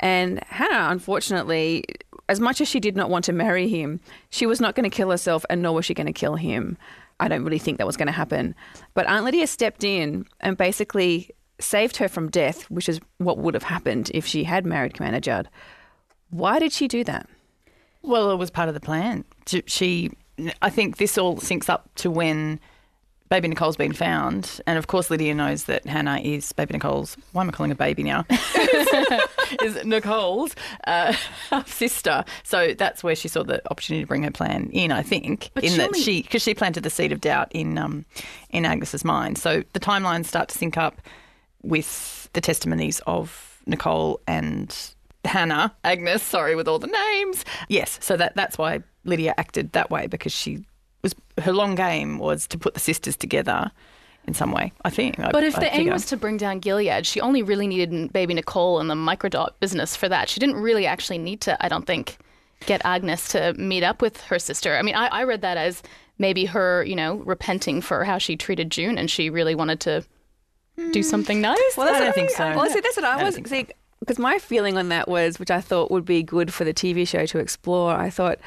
And Hannah, unfortunately, as much as she did not want to marry him, she was not going to kill herself, and nor was she going to kill him. I don't really think that was going to happen. But Aunt Lydia stepped in and basically saved her from death, which is what would have happened if she had married Commander Judd. Why did she do that? Well, it was part of the plan. She, I think this all syncs up to when baby Nicole's been found. And of course, Lydia knows that Hannah is baby Nicole's, why am I calling her baby now? is Nicole's uh, sister. So that's where she saw the opportunity to bring her plan in, I think, but in surely... that she, because she planted the seed of doubt in, um, in Agnes's mind. So the timelines start to sync up with the testimonies of Nicole and Hannah, Agnes, sorry, with all the names. Yes, so that, that's why Lydia acted that way because she was her long game was to put the sisters together in some way. I think. But I, if the aim was to bring down Gilead, she only really needed baby Nicole and the microdot business for that. She didn't really actually need to. I don't think get Agnes to meet up with her sister. I mean, I, I read that as maybe her, you know, repenting for how she treated June, and she really wanted to do something nice. Well, I don't think so. Well, see, that's what I, I was see. Because my feeling on that was, which I thought would be good for the TV show to explore. I thought,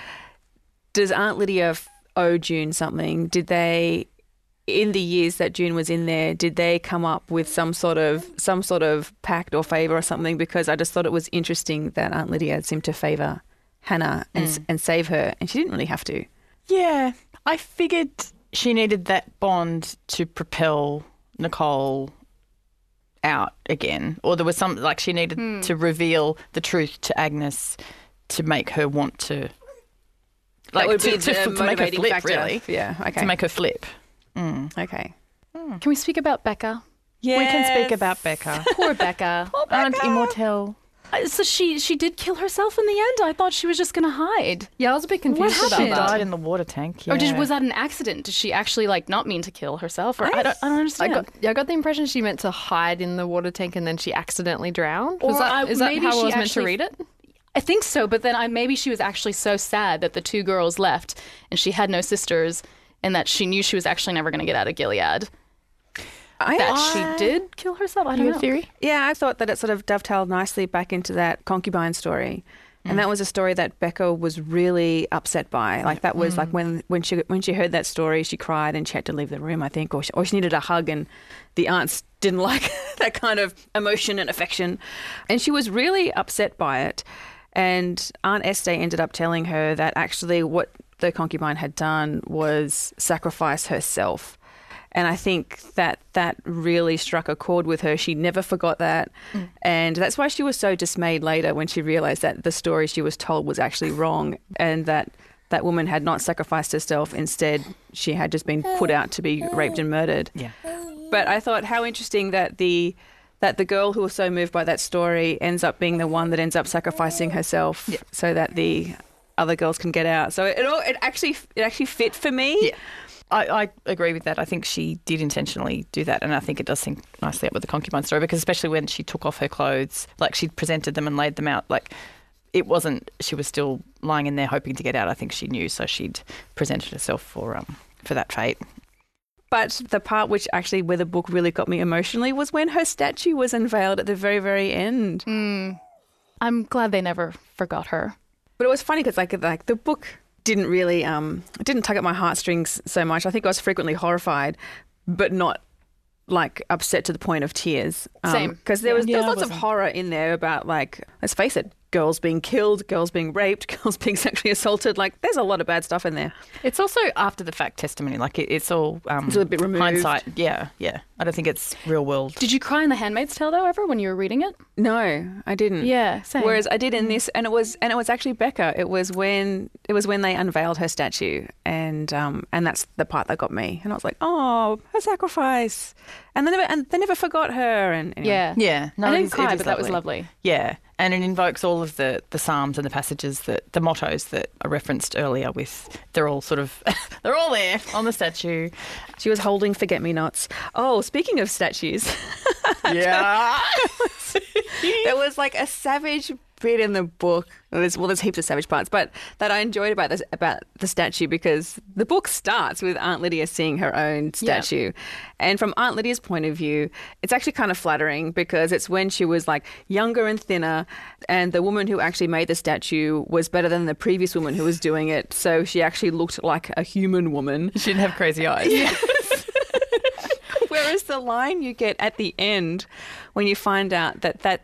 does Aunt Lydia owe June something? Did they in the years that June was in there, did they come up with some sort of some sort of pact or favor or something? Because I just thought it was interesting that Aunt Lydia seemed to favor Hannah and mm. and save her, and she didn't really have to. Yeah, I figured she needed that bond to propel Nicole out again, or there was some like she needed hmm. to reveal the truth to Agnes to make her want to like that would to, be to, the to, make her flip, factor. really. Yeah, okay. To make her flip. Mm. Okay. Mm. Can we speak about Becca? Yes. We can speak about Becca. Poor Becca. Poor Becca. Aunt Immortelle. Uh, so she she did kill herself in the end. I thought she was just going to hide. Yeah, I was a bit confused what about that. She died in the water tank. Yeah. Or did, was that an accident? Did she actually like not mean to kill herself? Or I, I don't, I don't understand. I got, yeah, I got the impression she meant to hide in the water tank and then she accidentally drowned. Was or that, I, is that how I was meant to read it? I think so, but then I, maybe she was actually so sad that the two girls left and she had no sisters and that she knew she was actually never going to get out of Gilead. I, that I, she did kill herself. I don't know. Theory? Yeah, I thought that it sort of dovetailed nicely back into that concubine story. And that mm. was a story that Becca was really upset by. Like that was mm. like when, when she when she heard that story, she cried and she had to leave the room. I think, or she, or she needed a hug, and the aunts didn't like that kind of emotion and affection, and she was really upset by it. And Aunt Este ended up telling her that actually what the concubine had done was sacrifice herself. And I think that that really struck a chord with her. She never forgot that. Mm. And that's why she was so dismayed later when she realized that the story she was told was actually wrong and that that woman had not sacrificed herself. Instead, she had just been put out to be raped and murdered. Yeah. But I thought how interesting that the that the girl who was so moved by that story ends up being the one that ends up sacrificing herself yeah. so that the other girls can get out. So it all it actually it actually fit for me. Yeah. I, I, agree with that. I think she did intentionally do that, and I think it does sync nicely up with the concubine story because especially when she took off her clothes, like she presented them and laid them out, like it wasn't. She was still lying in there hoping to get out. I think she knew, so she'd presented herself for um for that fate. But the part which actually where the book really got me emotionally was when her statue was unveiled at the very very end. Mm. I'm glad they never forgot her. But it was funny because like like the book didn't really um didn't tug at my heartstrings so much. I think I was frequently horrified, but not like upset to the point of tears. Um, Same, because there was yeah, there was lots of horror in there about like let's face it, girls being killed, girls being raped, girls being sexually assaulted. Like, there's a lot of bad stuff in there. It's also after the fact testimony. Like, it, it's all um, it's a bit removed. hindsight. Yeah, yeah. I don't think it's real world. Did you cry in The Handmaid's Tale though ever when you were reading it? No, I didn't. Yeah, same. Whereas I did in this, and it was and it was actually Becca. It was when it was when they unveiled her statue, and um and that's the part that got me. And I was like, oh, her sacrifice, and they never and they never forgot her. And anyway. yeah, yeah. No, I didn't cry, but lovely. that was lovely. Yeah, and it invokes all of the, the psalms and the passages that the mottos that I referenced earlier. With they're all sort of they're all there on the statue. She was holding forget me nots. Oh, speaking of statues, yeah, there was like a savage bit in the book. Well, there's, well, there's heaps of savage parts, but that I enjoyed about this about the statue because the book starts with Aunt Lydia seeing her own Yeah. statue, and from Aunt Lydia's point of view, it's actually kind of flattering because it's when she was like younger and thinner, and the woman who actually made the statue was better than the previous woman who was doing it, so she actually looked like a human woman. She didn't have crazy eyes. Whereas the line you get at the end when you find out that that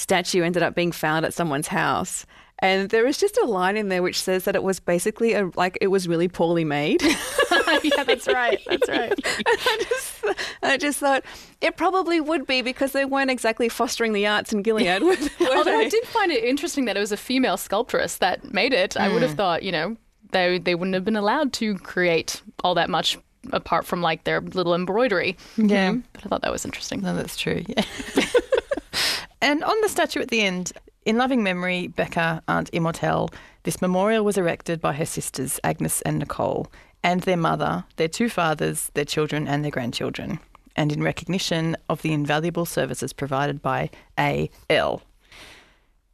statue ended up being found at someone's house. And there is just a line in there which says that it was basically a, like it was really poorly made. yeah, that's right. That's right. I just, I just thought it probably would be because they weren't exactly fostering the arts in Gilead. were- were Although I did find it interesting that it was a female sculptress that made it. I would have Mm. thought, you know, they they wouldn't have been allowed to create all that much apart from like their little embroidery. Yeah. But I thought that was interesting. No, that's true. Yeah. And on the statue at the end, in loving memory, Becca, Aunt Immortelle, this memorial was erected by her sisters, Agnes and Nicole, and their mother, their two fathers, their children, and their grandchildren, and in recognition of the invaluable services provided by A.L.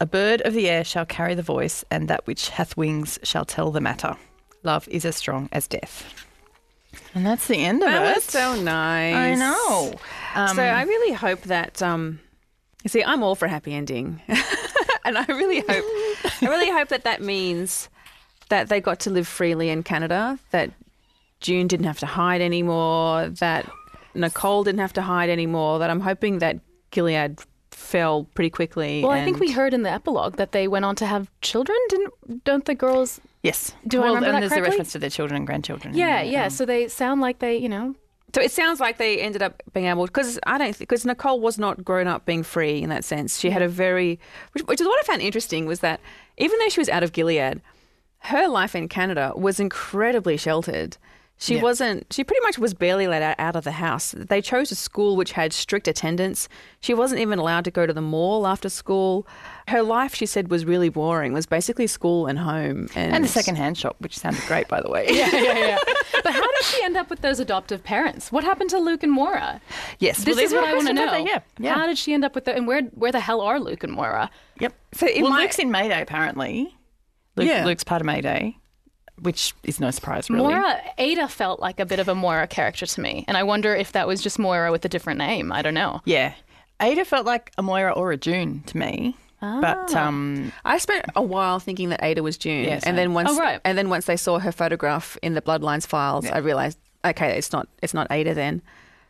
A bird of the air shall carry the voice, and that which hath wings shall tell the matter. Love is as strong as death. And that's the end of That it. was so nice. I know. Um, so I really hope that um, you see, I'm all for a happy ending, and I really hope, I really hope that that means that they got to live freely in Canada. That June didn't have to hide anymore. That Nicole didn't have to hide anymore. That I'm hoping that Gilead fell pretty quickly. Well, I think we heard in the epilogue that they went on to have children. Didn't don't the girls? Yes. Do I well, remember and that there's a reference to their children and grandchildren. Yeah, yeah. um, So they sound like they, you know, So it sounds like they ended up being able because I don't because Nicole was not grown up being free in that sense. She had a very which, which is what I found interesting was that even though she was out of Gilead, her life in Canada was incredibly sheltered. She Yeah. wasn't. She pretty much was barely let out, out of the house. They chose a school which had strict attendance. She wasn't even allowed to go to the mall after school. Her life, she said, was really boring. Was basically school and home, and, and a second-hand shop, which sounded great, by the way. yeah, yeah, yeah. but how did she end up with those adoptive parents? What happened to Luke and Moira? Yes, This well, is what I want to know. Yeah, yeah. How did she end up with the, and where where the hell are Luke and Moira? Yep. So well, my- Luke's in Mayday apparently. Luke, Yeah. Luke's part of Mayday, which is no surprise, really. Moira Ada felt like a bit of a Moira character to me, and I wonder if that was just Moira with a different name. I don't know. Yeah, Ada felt like a Moira or a June to me, but Ah. um, I spent a while thinking that Ada was June, Yeah, and then once, Oh, right. and then once they saw her photograph in the Bloodlines files, I realized, okay, it's not, it's not Ada then.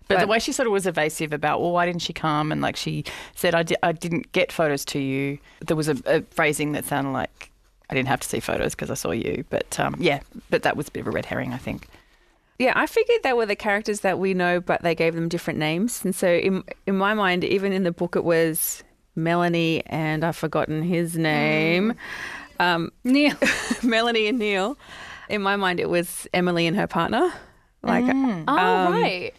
But, the way she sort of was evasive about, well, why didn't she come? And like she said, I, di- I didn't get photos to you. There was a, a phrasing that sounded like I didn't have to see photos because I saw you. But um, yeah, but that was a bit of a red herring, I think. Yeah, I figured they were the characters that we know, but they gave them different names. And so, in in my mind, even in the book, it was Melanie and I've forgotten his name, um, Neil, Melanie and Neil. In my mind, it was Emily and her partner. Like, Oh, um, right.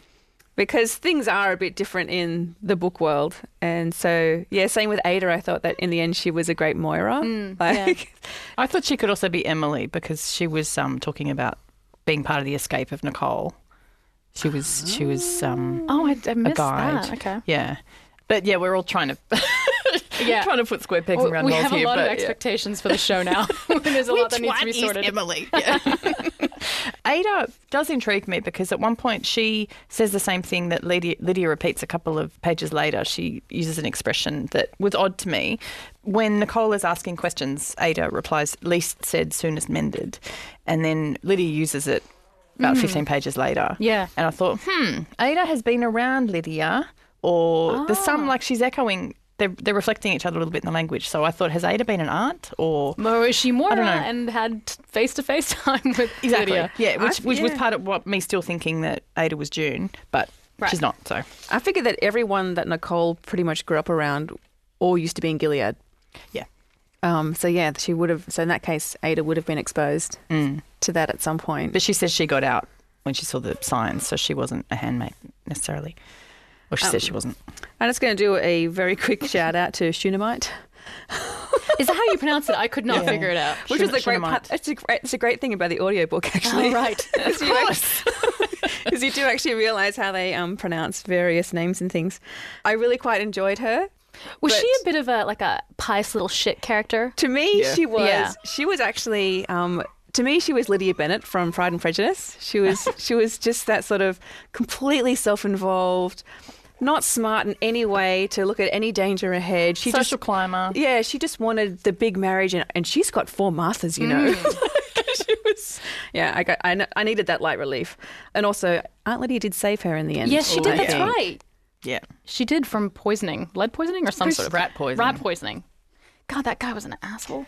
because things are a bit different in the book world. And so, yeah, same with Ada. I thought that in the end she was a great Moira. like, I thought she could also be Emily because she was um, talking about being part of the escape of Nicole. She was she was um, Oh, I, I a missed guide. that. Okay. Yeah, but yeah, we're all trying to Yeah. trying to put square pegs Well, around we holes have a here. lot but, of yeah. expectations for the show now. There's a lot that needs to be one is sorted. Emily. Yeah. Ada does intrigue me because at one point she says the same thing that Lydia, Lydia repeats a couple of pages later. She uses an expression that was odd to me. When Nicole is asking questions, Ada replies, least said, soonest mended. And then Lydia uses it about Mm. 15 pages later. Yeah. And I thought, hmm, Ada has been around Lydia, or there's some like she's echoing. They're, they're reflecting each other a little bit in the language. So I thought, has Ada been an aunt or Or is she Moira I don't know. and had face to face time with Exactly. Lydia? Yeah, which, I- which was part of what me still thinking that Ada was June, but Right. she's not. So I figured that everyone that Nicole pretty much grew up around all used to be in Gilead. Yeah. Um, so yeah, she would have. So in that case, Ada would have been exposed to that at some point. But she says she got out when she saw the signs, so she wasn't a handmaid necessarily. Or she said she wasn't. I'm just going to do a very quick shout out to Shunammite, Is that how you pronounce it? I could not Yeah. figure it out. which is a great part. It's a great, it's a great thing about the audiobook actually. Oh, right. Because you, act- 'cause you do actually realize how they um, pronounce various names and things. I really quite enjoyed her. Was But- she a bit of a like a pious little shit character? To me, Yeah. she was. Yeah. She was actually. Um, to me, she was Lydia Bennet from Pride and Prejudice. She was. she was just that sort of completely self-involved, not smart in any way to look at any danger ahead. She Social just, climber. Yeah, she just wanted the big marriage, and, and she's got four masters. You know. Mm. she was. Yeah, I, got, I, I needed that light relief, and also Aunt Lydia did save her in the end. Yes, she did. Oh, that's think. right. Yeah. She did from poisoning, lead poisoning, or some sort of rat poisoning. Rat poisoning. God, that guy was an asshole.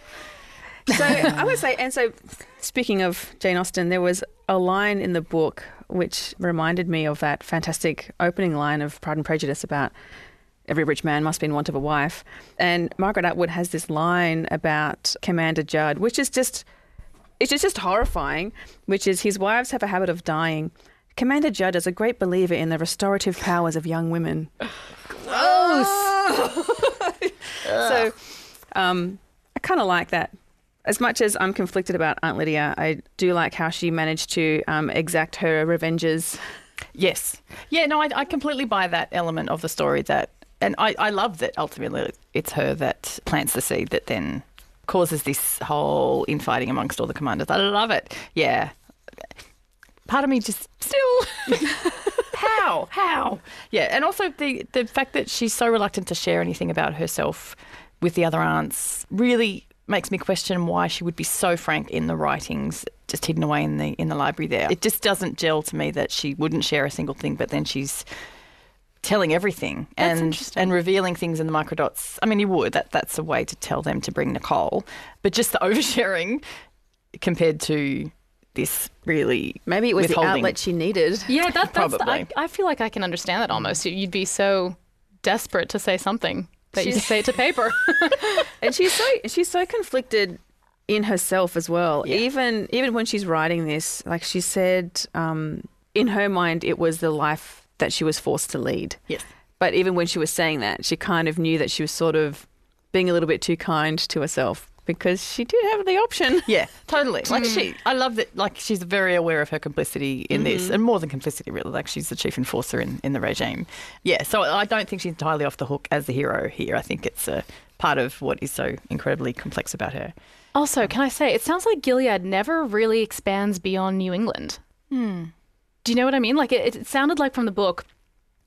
So I would say, and so speaking of Jane Austen, there was a line in the book which reminded me of that fantastic opening line of Pride and Prejudice about every rich man must be in want of a wife. And Margaret Atwood has this line about Commander Judd, which is just, it's just, just horrifying, which is his wives have a habit of dying. Commander Judd is a great believer in the restorative powers of young women. so um, I kind of like that. As much as I'm conflicted about Aunt Lydia, I do like how she managed to um, exact her revenges. Yes. Yeah, no, I, I completely buy that element of the story that, and I, I love that ultimately it's her that plants the seed that then causes this whole infighting amongst all the commanders. I love it. Yeah. Part of me just still. How? How? Yeah, and also the the fact that she's so reluctant to share anything about herself with the other aunts really makes me question why she would be so frank in the writings just hidden away in the in the library there. It just doesn't gel to me that she wouldn't share a single thing, but then she's telling everything That's and and revealing things in the microdots. I mean, you would that that's a way to tell them to bring Nicole, but just the oversharing compared to this really Maybe it was the outlet she needed. Yeah, that, that's. The, I, Probably. I feel like I can understand that almost. You'd be so desperate to say something that you She's- say it to paper. and she's so she's so conflicted in herself as well. Even even when she's writing this, like she said, um, in her mind, it was the life that she was forced to lead. Yes. But even when she was saying that, she kind of knew that she was sort of being a little bit too kind to herself because she did have the option. Yeah, totally. Like she, I love that. Like she's very aware of her complicity in this, Mhm. and more than complicity, really. Like she's the chief enforcer in, in the regime. Yeah, so I don't think she's entirely off the hook as the hero here. I think it's a part of what is so incredibly complex about her. also, can I say, it sounds like Gilead never really expands beyond New England. Hmm. Do you know what I mean? Like it, it sounded like from the book,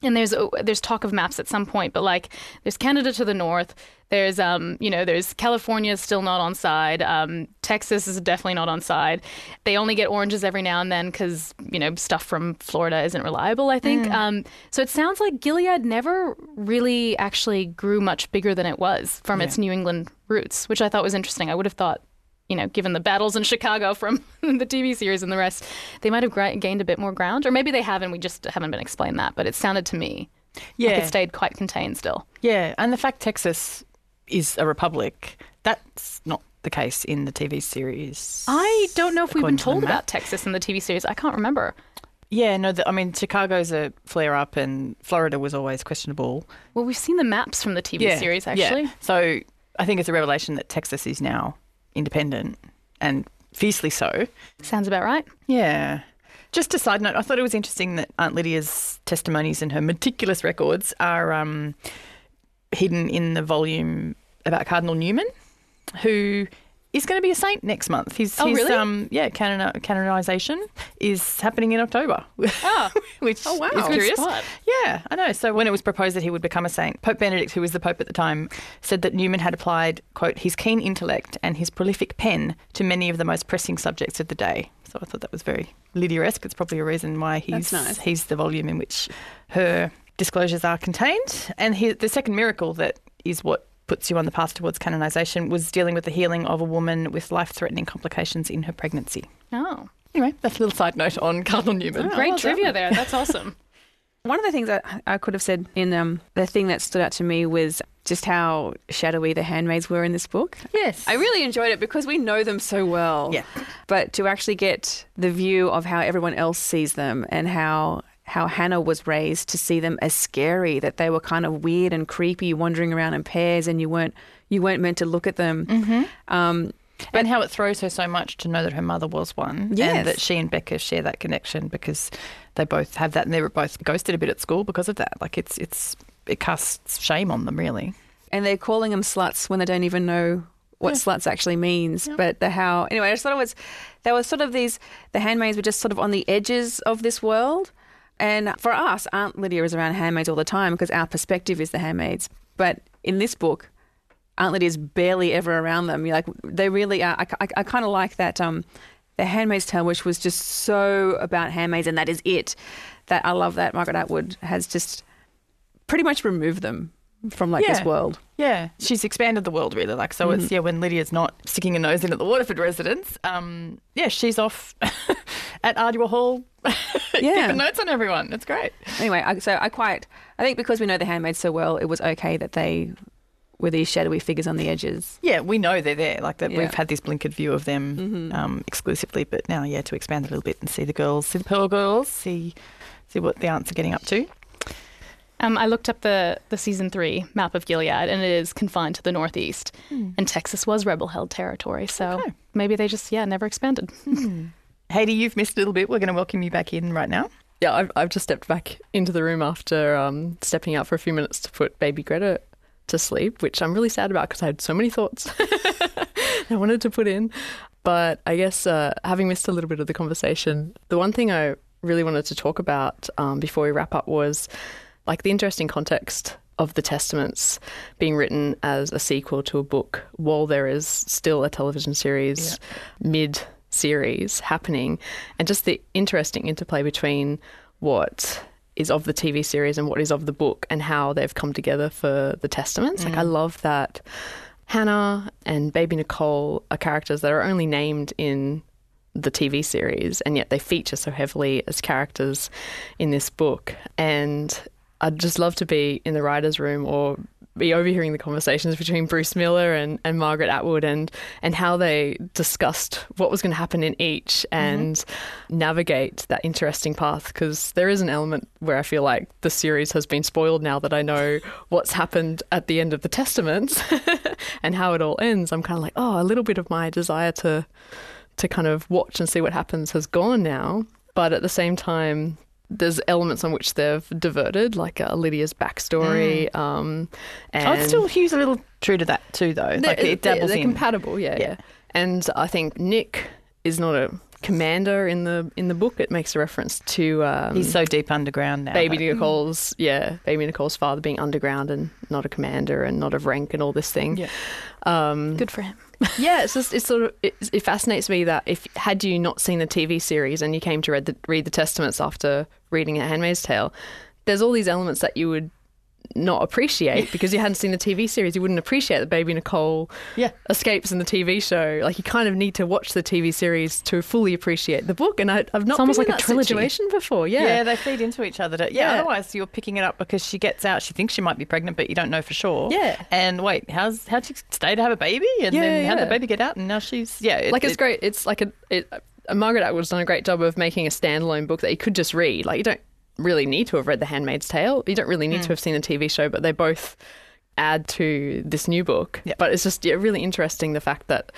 and there's oh, there's talk of maps at some point, but like there's Canada to the north. There's um you know there's California still not on side. Um, Texas is definitely not on side. They only get oranges every now and then because you know stuff from Florida isn't reliable. I think. Mm. Um, so it sounds like Gilead never really actually grew much bigger than it was from its New England roots, which I thought was interesting. I would have thought you know, given the battles in Chicago from the TV series and the rest, they might have gra- gained a bit more ground, or maybe they haven't. We just haven't been explained that, but it sounded to me like Yeah. it stayed quite contained still. Yeah, and the fact Texas is a republic, that's not the case in the TV series. I don't know if we've been to told about Texas in the TV series. I can't remember. Yeah, no, the, I mean, Chicago's a flare up and Florida was always questionable. Well, we've seen the maps from the TV Yeah, series yeah. actually. So I think it's a revelation that Texas is now independent and fiercely so. Sounds about right. Yeah. Just a side note, I thought it was interesting that Aunt Lydia's testimonies and her meticulous records are um, hidden in the volume about Cardinal Newman, who is going to be a saint next month. His, Oh, his really? um, yeah, canon- canonization is happening in October. Oh, which Oh, wow. is curious. Yeah, I know. So when it was proposed that he would become a saint, Pope Benedict, who was the Pope at the time, said that Newman had applied, quote, his keen intellect and his prolific pen to many of the most pressing subjects of the day. So I thought that was very Lydia-esque. It's probably a reason why he's nice. he's the volume in which her disclosures are contained. And he, the second miracle that is what puts you on the path towards canonization was dealing with the healing of a woman with life-threatening complications in her pregnancy. Oh, Anyway, that's a little side note on Cardinal Newman. Oh, great well trivia done. there. That's awesome. One of the things that I could have said in um, the thing that stood out to me was just how shadowy the handmaids were in this book. Yes. I really enjoyed it because we know them so well. Yeah. But to actually get the view of how everyone else sees them and how how Hannah was raised to see them as scary, that they were kind of weird and creepy, wandering around in pairs, and you weren't you weren't meant to look at them. Mm-hmm. Um, and how it throws her so much to know that her mother was one, Yes. and that she and Becca share that connection because they both have that, and they were both ghosted a bit at school because of that. Like it's it's it casts shame on them, really. and they're calling them sluts when they don't even know what sluts actually means. But the how anyway, I just thought it was there was sort of these the handmaids were just sort of on the edges of this world. And for us, Aunt Lydia is around handmaids all the time because our perspective is the handmaids. But in this book, Aunt Lydia's barely ever around them. You're like they really are. I, I, I kind of like that. Um, the Handmaid's Tale, which was just so about handmaids, and that is it. That I love that Margaret Atwood has just pretty much removed them from like this world. Yeah, she's expanded the world really. Like, so it's Mhm. yeah, when Lydia's not sticking her nose in at the Waterford residence, um, yeah, she's off at Ardua Hall, Yeah. keeping notes on everyone. It's great. Anyway, I, so I quite, I think because we know the handmaids so well, it was okay that they were these shadowy figures on the edges. Yeah, we know they're there. Like that, Yeah. Mm-hmm. we've had this blinkered view of them um, exclusively, but now, yeah, to expand a little bit and see the girls, see the Pearl girls, see see what the aunts are getting up to. Um, I looked up the, the season three map of Gilead, and it is confined to the northeast. And Texas was rebel held territory, so maybe they just yeah never expanded. Heidi, you've missed a little bit. We're going to welcome you back in right now. Yeah, I've, I've just stepped back into the room after um, stepping out for a few minutes to put baby Greta to sleep, which I'm really sad about because I had so many thoughts I wanted to put in. But I guess uh, having missed a little bit of the conversation, the one thing I really wanted to talk about um, before we wrap up was like the interesting context of the Testaments being written as a sequel to a book while there is still a television series mid series happening, and just the interesting interplay between what is of the TV series and what is of the book and how they've come together for the Testaments. Like, I Mm. love that Hannah and baby Nicole are characters that are only named in the TV series, and yet they feature so heavily as characters in this book. And I'd just love to be in the writer's room or be overhearing the conversations between Bruce Miller and, and Margaret Atwood and, and how they discussed what was going to happen in each mm-hmm. and navigate that interesting path. Because there is an element where I feel like the series has been spoiled now that I know what's happened at the end of the Testaments and how it all ends. I'm kind of like, oh, a little bit of my desire to to kind of watch and see what happens has gone now. But at the same time, there's elements on which they've diverted, like uh, Lydia's backstory. Um, and it still hews a little true to that too, though. Like they're, it dabbles they're in. compatible, yeah, yeah. And I think Nick is not a commander in the in the book. It makes a reference to um, He's so deep underground now. baby but- Nicole's yeah, baby Nicole's father being underground and not a commander and not of rank and all this thing. Yeah. Um, Good for him. yeah, it's just it's sort of it, it fascinates me that if had you not seen the TV series and you came to read the read the Testaments after reading A Handmaid's Tale, there's all these elements that you would not appreciate because you hadn't seen the TV series. You wouldn't appreciate that baby Nicole Yeah. escapes in the TV show. Like you kind of need to watch the TV series to fully appreciate the book. And I, I've not It's almost like a that trilogy. situation before. Yeah, Yeah. they feed into each other. To, yeah, Yeah. otherwise you're picking it up because she gets out. She thinks she might be pregnant, but you don't know for sure. Yeah. And wait, how's how'd she stay to have a baby? And Yeah, then how did the baby get out? And now she's yeah. it- like it's it- great. It's like a it, uh, Margaret Atwood's done a great job of making a standalone book that you could just read. Like you don't really need to have read The Handmaid's Tale. You don't really need to have seen the TV show, but they both add to this new book. But it's just yeah, really interesting the fact that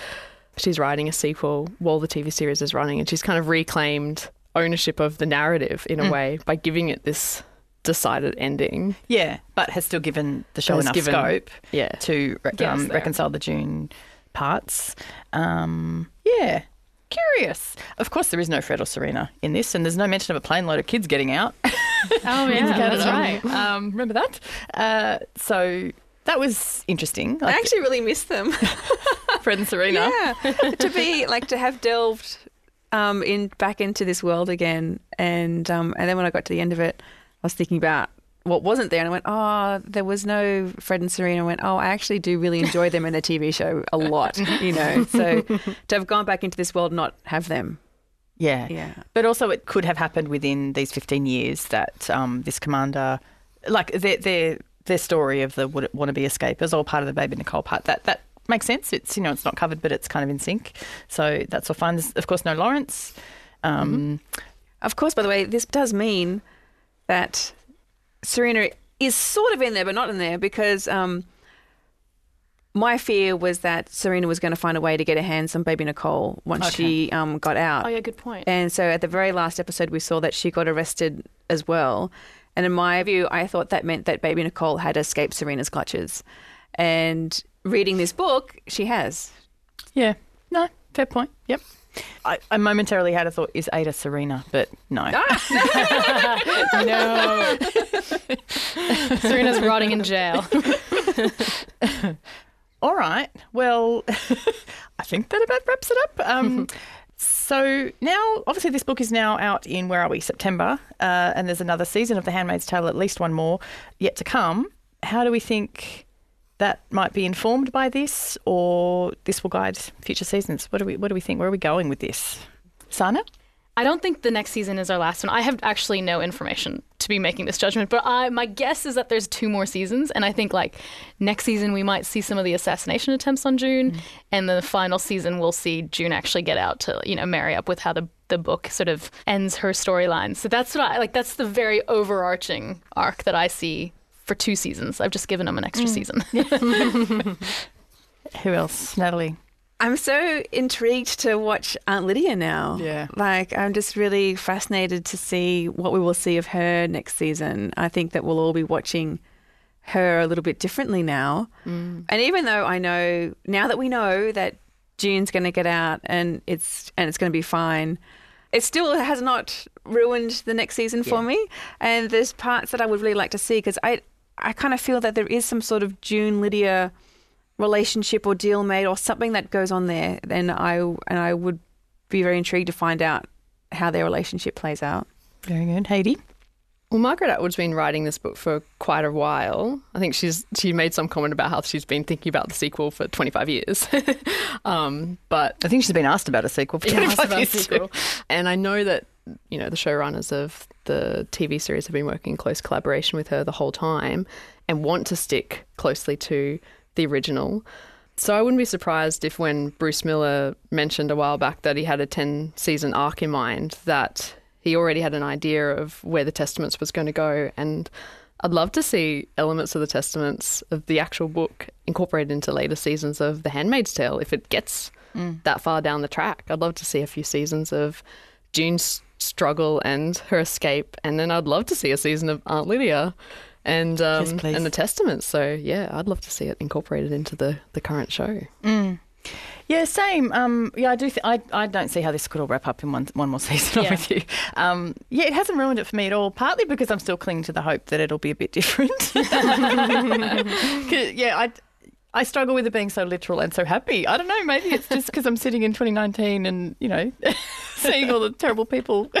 she's writing a sequel while the TV series is running, and she's kind of reclaimed ownership of the narrative in a Mm. way by giving it this decided ending. Yeah, but has still given the show enough given- scope yeah. to um, reconcile the June parts. Um, yeah, curious. Of course, there is no Fred or Serena in this, and there's no mention of a plane load of kids getting out. Oh in yeah, that's right. Um, remember that? Uh, so that was interesting. I actually really miss them. Fred and Serena. Yeah, to be like to have delved um, in back into this world again, and um, and then when I got to the end of it, I was thinking about what wasn't there, and I went, oh, there was no Fred and Serena. I went, oh, I actually do really enjoy them in the TV show a lot, you know. So to have gone back into this world, not have them, Yeah. yeah. But also, it could have happened within these 15 years that um, this commander, like their, their, their story of the would- wannabe escapers, all part of the Baby Nicole part, that, that makes sense. It's, you know, it's not covered, but it's kind of in sync. So that's all fine. There's, of course, no Lawrence. Um, Of course, by the way, this does mean that Serena is sort of in there, but not in there because um, my fear was that Serena was going to find a way to get her hands on baby Nicole once she um, got out. Oh yeah, good point. And so at the very last episode, we saw that she got arrested as well. And in my view, I thought that meant that baby Nicole had escaped Serena's clutches. And reading this book, she has. Yeah. No, fair point. Yep. I, I momentarily had a thought, is Ada Serena? But no. no. Serena's rotting in jail. All right. Well, I think that about wraps it up. Um, so now, obviously, this book is now out in where are we? September, uh, and there's another season of The Handmaid's Tale, at least one more yet to come. How do we think that might be informed by this, or this will guide future seasons? What do we What do we think? Where are we going with this? Sana? I don't think the next season is our last one. I have actually no information to be making this judgment, but I, my guess is that there's two more seasons, and I think like next season we might see some of the assassination attempts on June, mm. and the final season we'll see June actually get out to you know marry up with how the the book sort of ends her storyline. So that's what I like. That's the very overarching arc that I see for two seasons. I've just given them an extra mm. season. Who else, Natalie? I'm so intrigued to watch Aunt Lydia now. Yeah. Like, I'm just really fascinated to see what we will see of her next season. I think that we'll all be watching her a little bit differently now. Mm. And even though I know, now that we know that June's going to get out and it's and it's going to be fine, it still has not ruined the next season yeah. for me. And there's parts that I would really like to see because I I kind of feel that there is some sort of June Lydia relationship or deal made or something that goes on there, then I and I would be very intrigued to find out how their relationship plays out. Very good, Heidi. Well, Margaret Atwood's been writing this book for quite a while. I think she's she made some comment about how she's been thinking about the sequel for 25 years. um, but I think she's been asked about a sequel for 25 years. Sequel. And I know that you know the showrunners of the TV series have been working in close collaboration with her the whole time and want to stick closely to the original. So I wouldn't be surprised if when Bruce Miller mentioned a while back that he had a 10 season arc in mind, that he already had an idea of where the Testaments was going to go. And I'd love to see elements of the Testaments of the actual book incorporated into later seasons of The Handmaid's Tale if it gets mm. that far down the track. I'd love to see a few seasons of June's struggle and her escape. And then I'd love to see a season of Aunt Lydia and um, yes, and the Testament. So yeah, I'd love to see it incorporated into the the current show. Mm. Yeah, same. Um, yeah, I do. Th- I I don't see how this could all wrap up in one one more season. Yeah. with you. Um, yeah, it hasn't ruined it for me at all. Partly because I'm still clinging to the hope that it'll be a bit different. yeah, I I struggle with it being so literal and so happy. I don't know. Maybe it's just because I'm sitting in 2019 and you know, seeing all the terrible people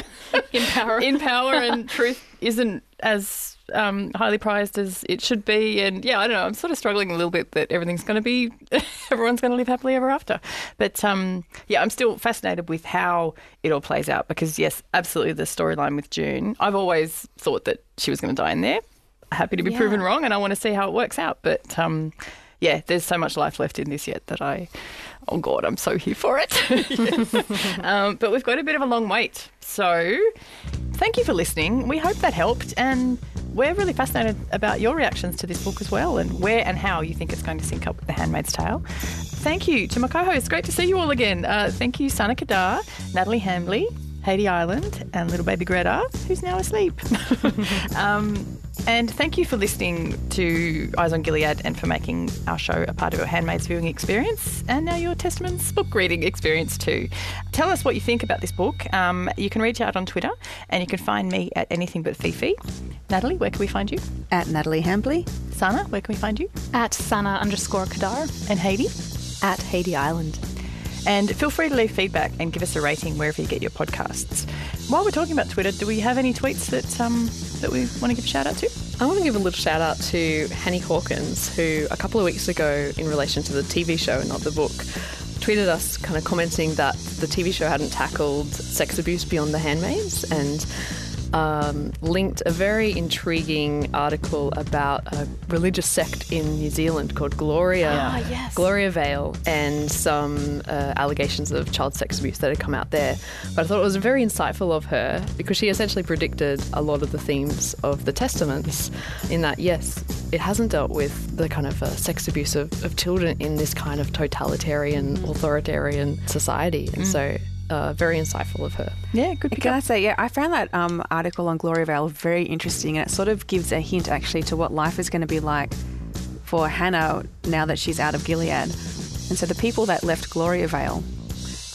in power, in power, and truth isn't as um, highly prized as it should be. And yeah, I don't know. I'm sort of struggling a little bit that everything's going to be, everyone's going to live happily ever after. But um, yeah, I'm still fascinated with how it all plays out because yes, absolutely the storyline with June. I've always thought that she was going to die in there. Happy to be yeah. proven wrong, and I want to see how it works out. But um, yeah, there's so much life left in this yet that I, oh God, I'm so here for it. um, but we've got a bit of a long wait. So thank you for listening. We hope that helped. And we're really fascinated about your reactions to this book as well and where and how you think it's going to sync up with The Handmaid's Tale. Thank you to my co hosts. Great to see you all again. Uh, thank you, Sana Qadar, Natalie Hambley, Heidi Island, and little baby Greta, who's now asleep. um, and thank you for listening to Eyes on Gilead and for making our show a part of your Handmaid's viewing experience and now your Testaments book reading experience too. Tell us what you think about this book. Um, you can reach out on Twitter and you can find me at Anything But Fifi. Natalie, where can we find you? At Natalie Hambley. Sana, where can we find you? At Sana underscore Qadar. And Heidi? At Heidi Island. And feel free to leave feedback and give us a rating wherever you get your podcasts. While we're talking about Twitter, do we have any tweets that um, that we want to give a shout out to? I want to give a little shout out to Hanny Hawkins, who a couple of weeks ago, in relation to the TV show and not the book, tweeted us kind of commenting that the TV show hadn't tackled sex abuse beyond the handmaids and um, linked a very intriguing article about a religious sect in New Zealand called Gloria, ah, yes. Gloriavale, and some uh, allegations of child sex abuse that had come out there. But I thought it was very insightful of her because she essentially predicted a lot of the themes of the Testaments. In that, yes, it hasn't dealt with the kind of uh, sex abuse of, of, children in this kind of totalitarian, mm. authoritarian society, and mm. so uh, very insightful of her. Yeah, good. Can up. I say, yeah, I found that um, article on Gloriavale very interesting, and it sort of gives a hint actually to what life is going to be like for Hannah now that she's out of Gilead. And so the people that left Gloriavale,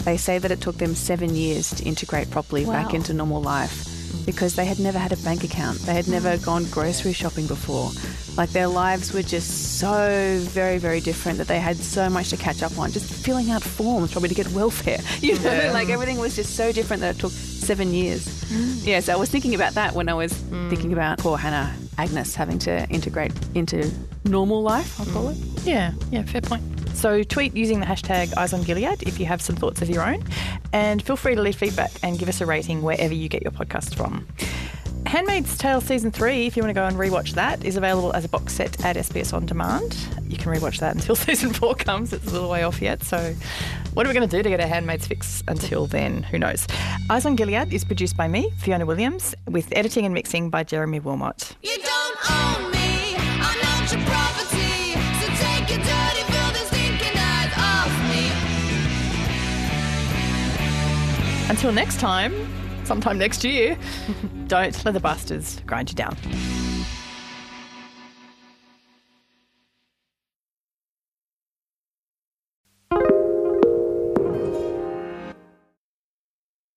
they say that it took them seven years to integrate properly back into normal life because they had never had a bank account. They had never gone grocery shopping before. Like their lives were just so very, very different that they had so much to catch up on. Just filling out forms probably to get welfare. You know, Yeah. like everything was just so different that it took seven years. Mm. Yeah, so I was thinking about that when I was mm. thinking about poor Hannah Agnes having to integrate into normal life, I'll call it. Mm. Yeah, yeah, fair point. So tweet using the hashtag Eyes on Gilead if you have some thoughts of your own, and feel free to leave feedback and give us a rating wherever you get your podcast from. Handmaid's Tale season three, if you want to go and rewatch that, is available as a box set at SBS On Demand. You can rewatch that until season four comes. It's a little way off yet. So, what are we going to do to get a Handmaid's fix until then? Who knows? Eyes on Gilead is produced by me, Fiona Williams, with editing and mixing by Jeremy Wilmot. Until next time, sometime next year, don't let the bastards grind you down.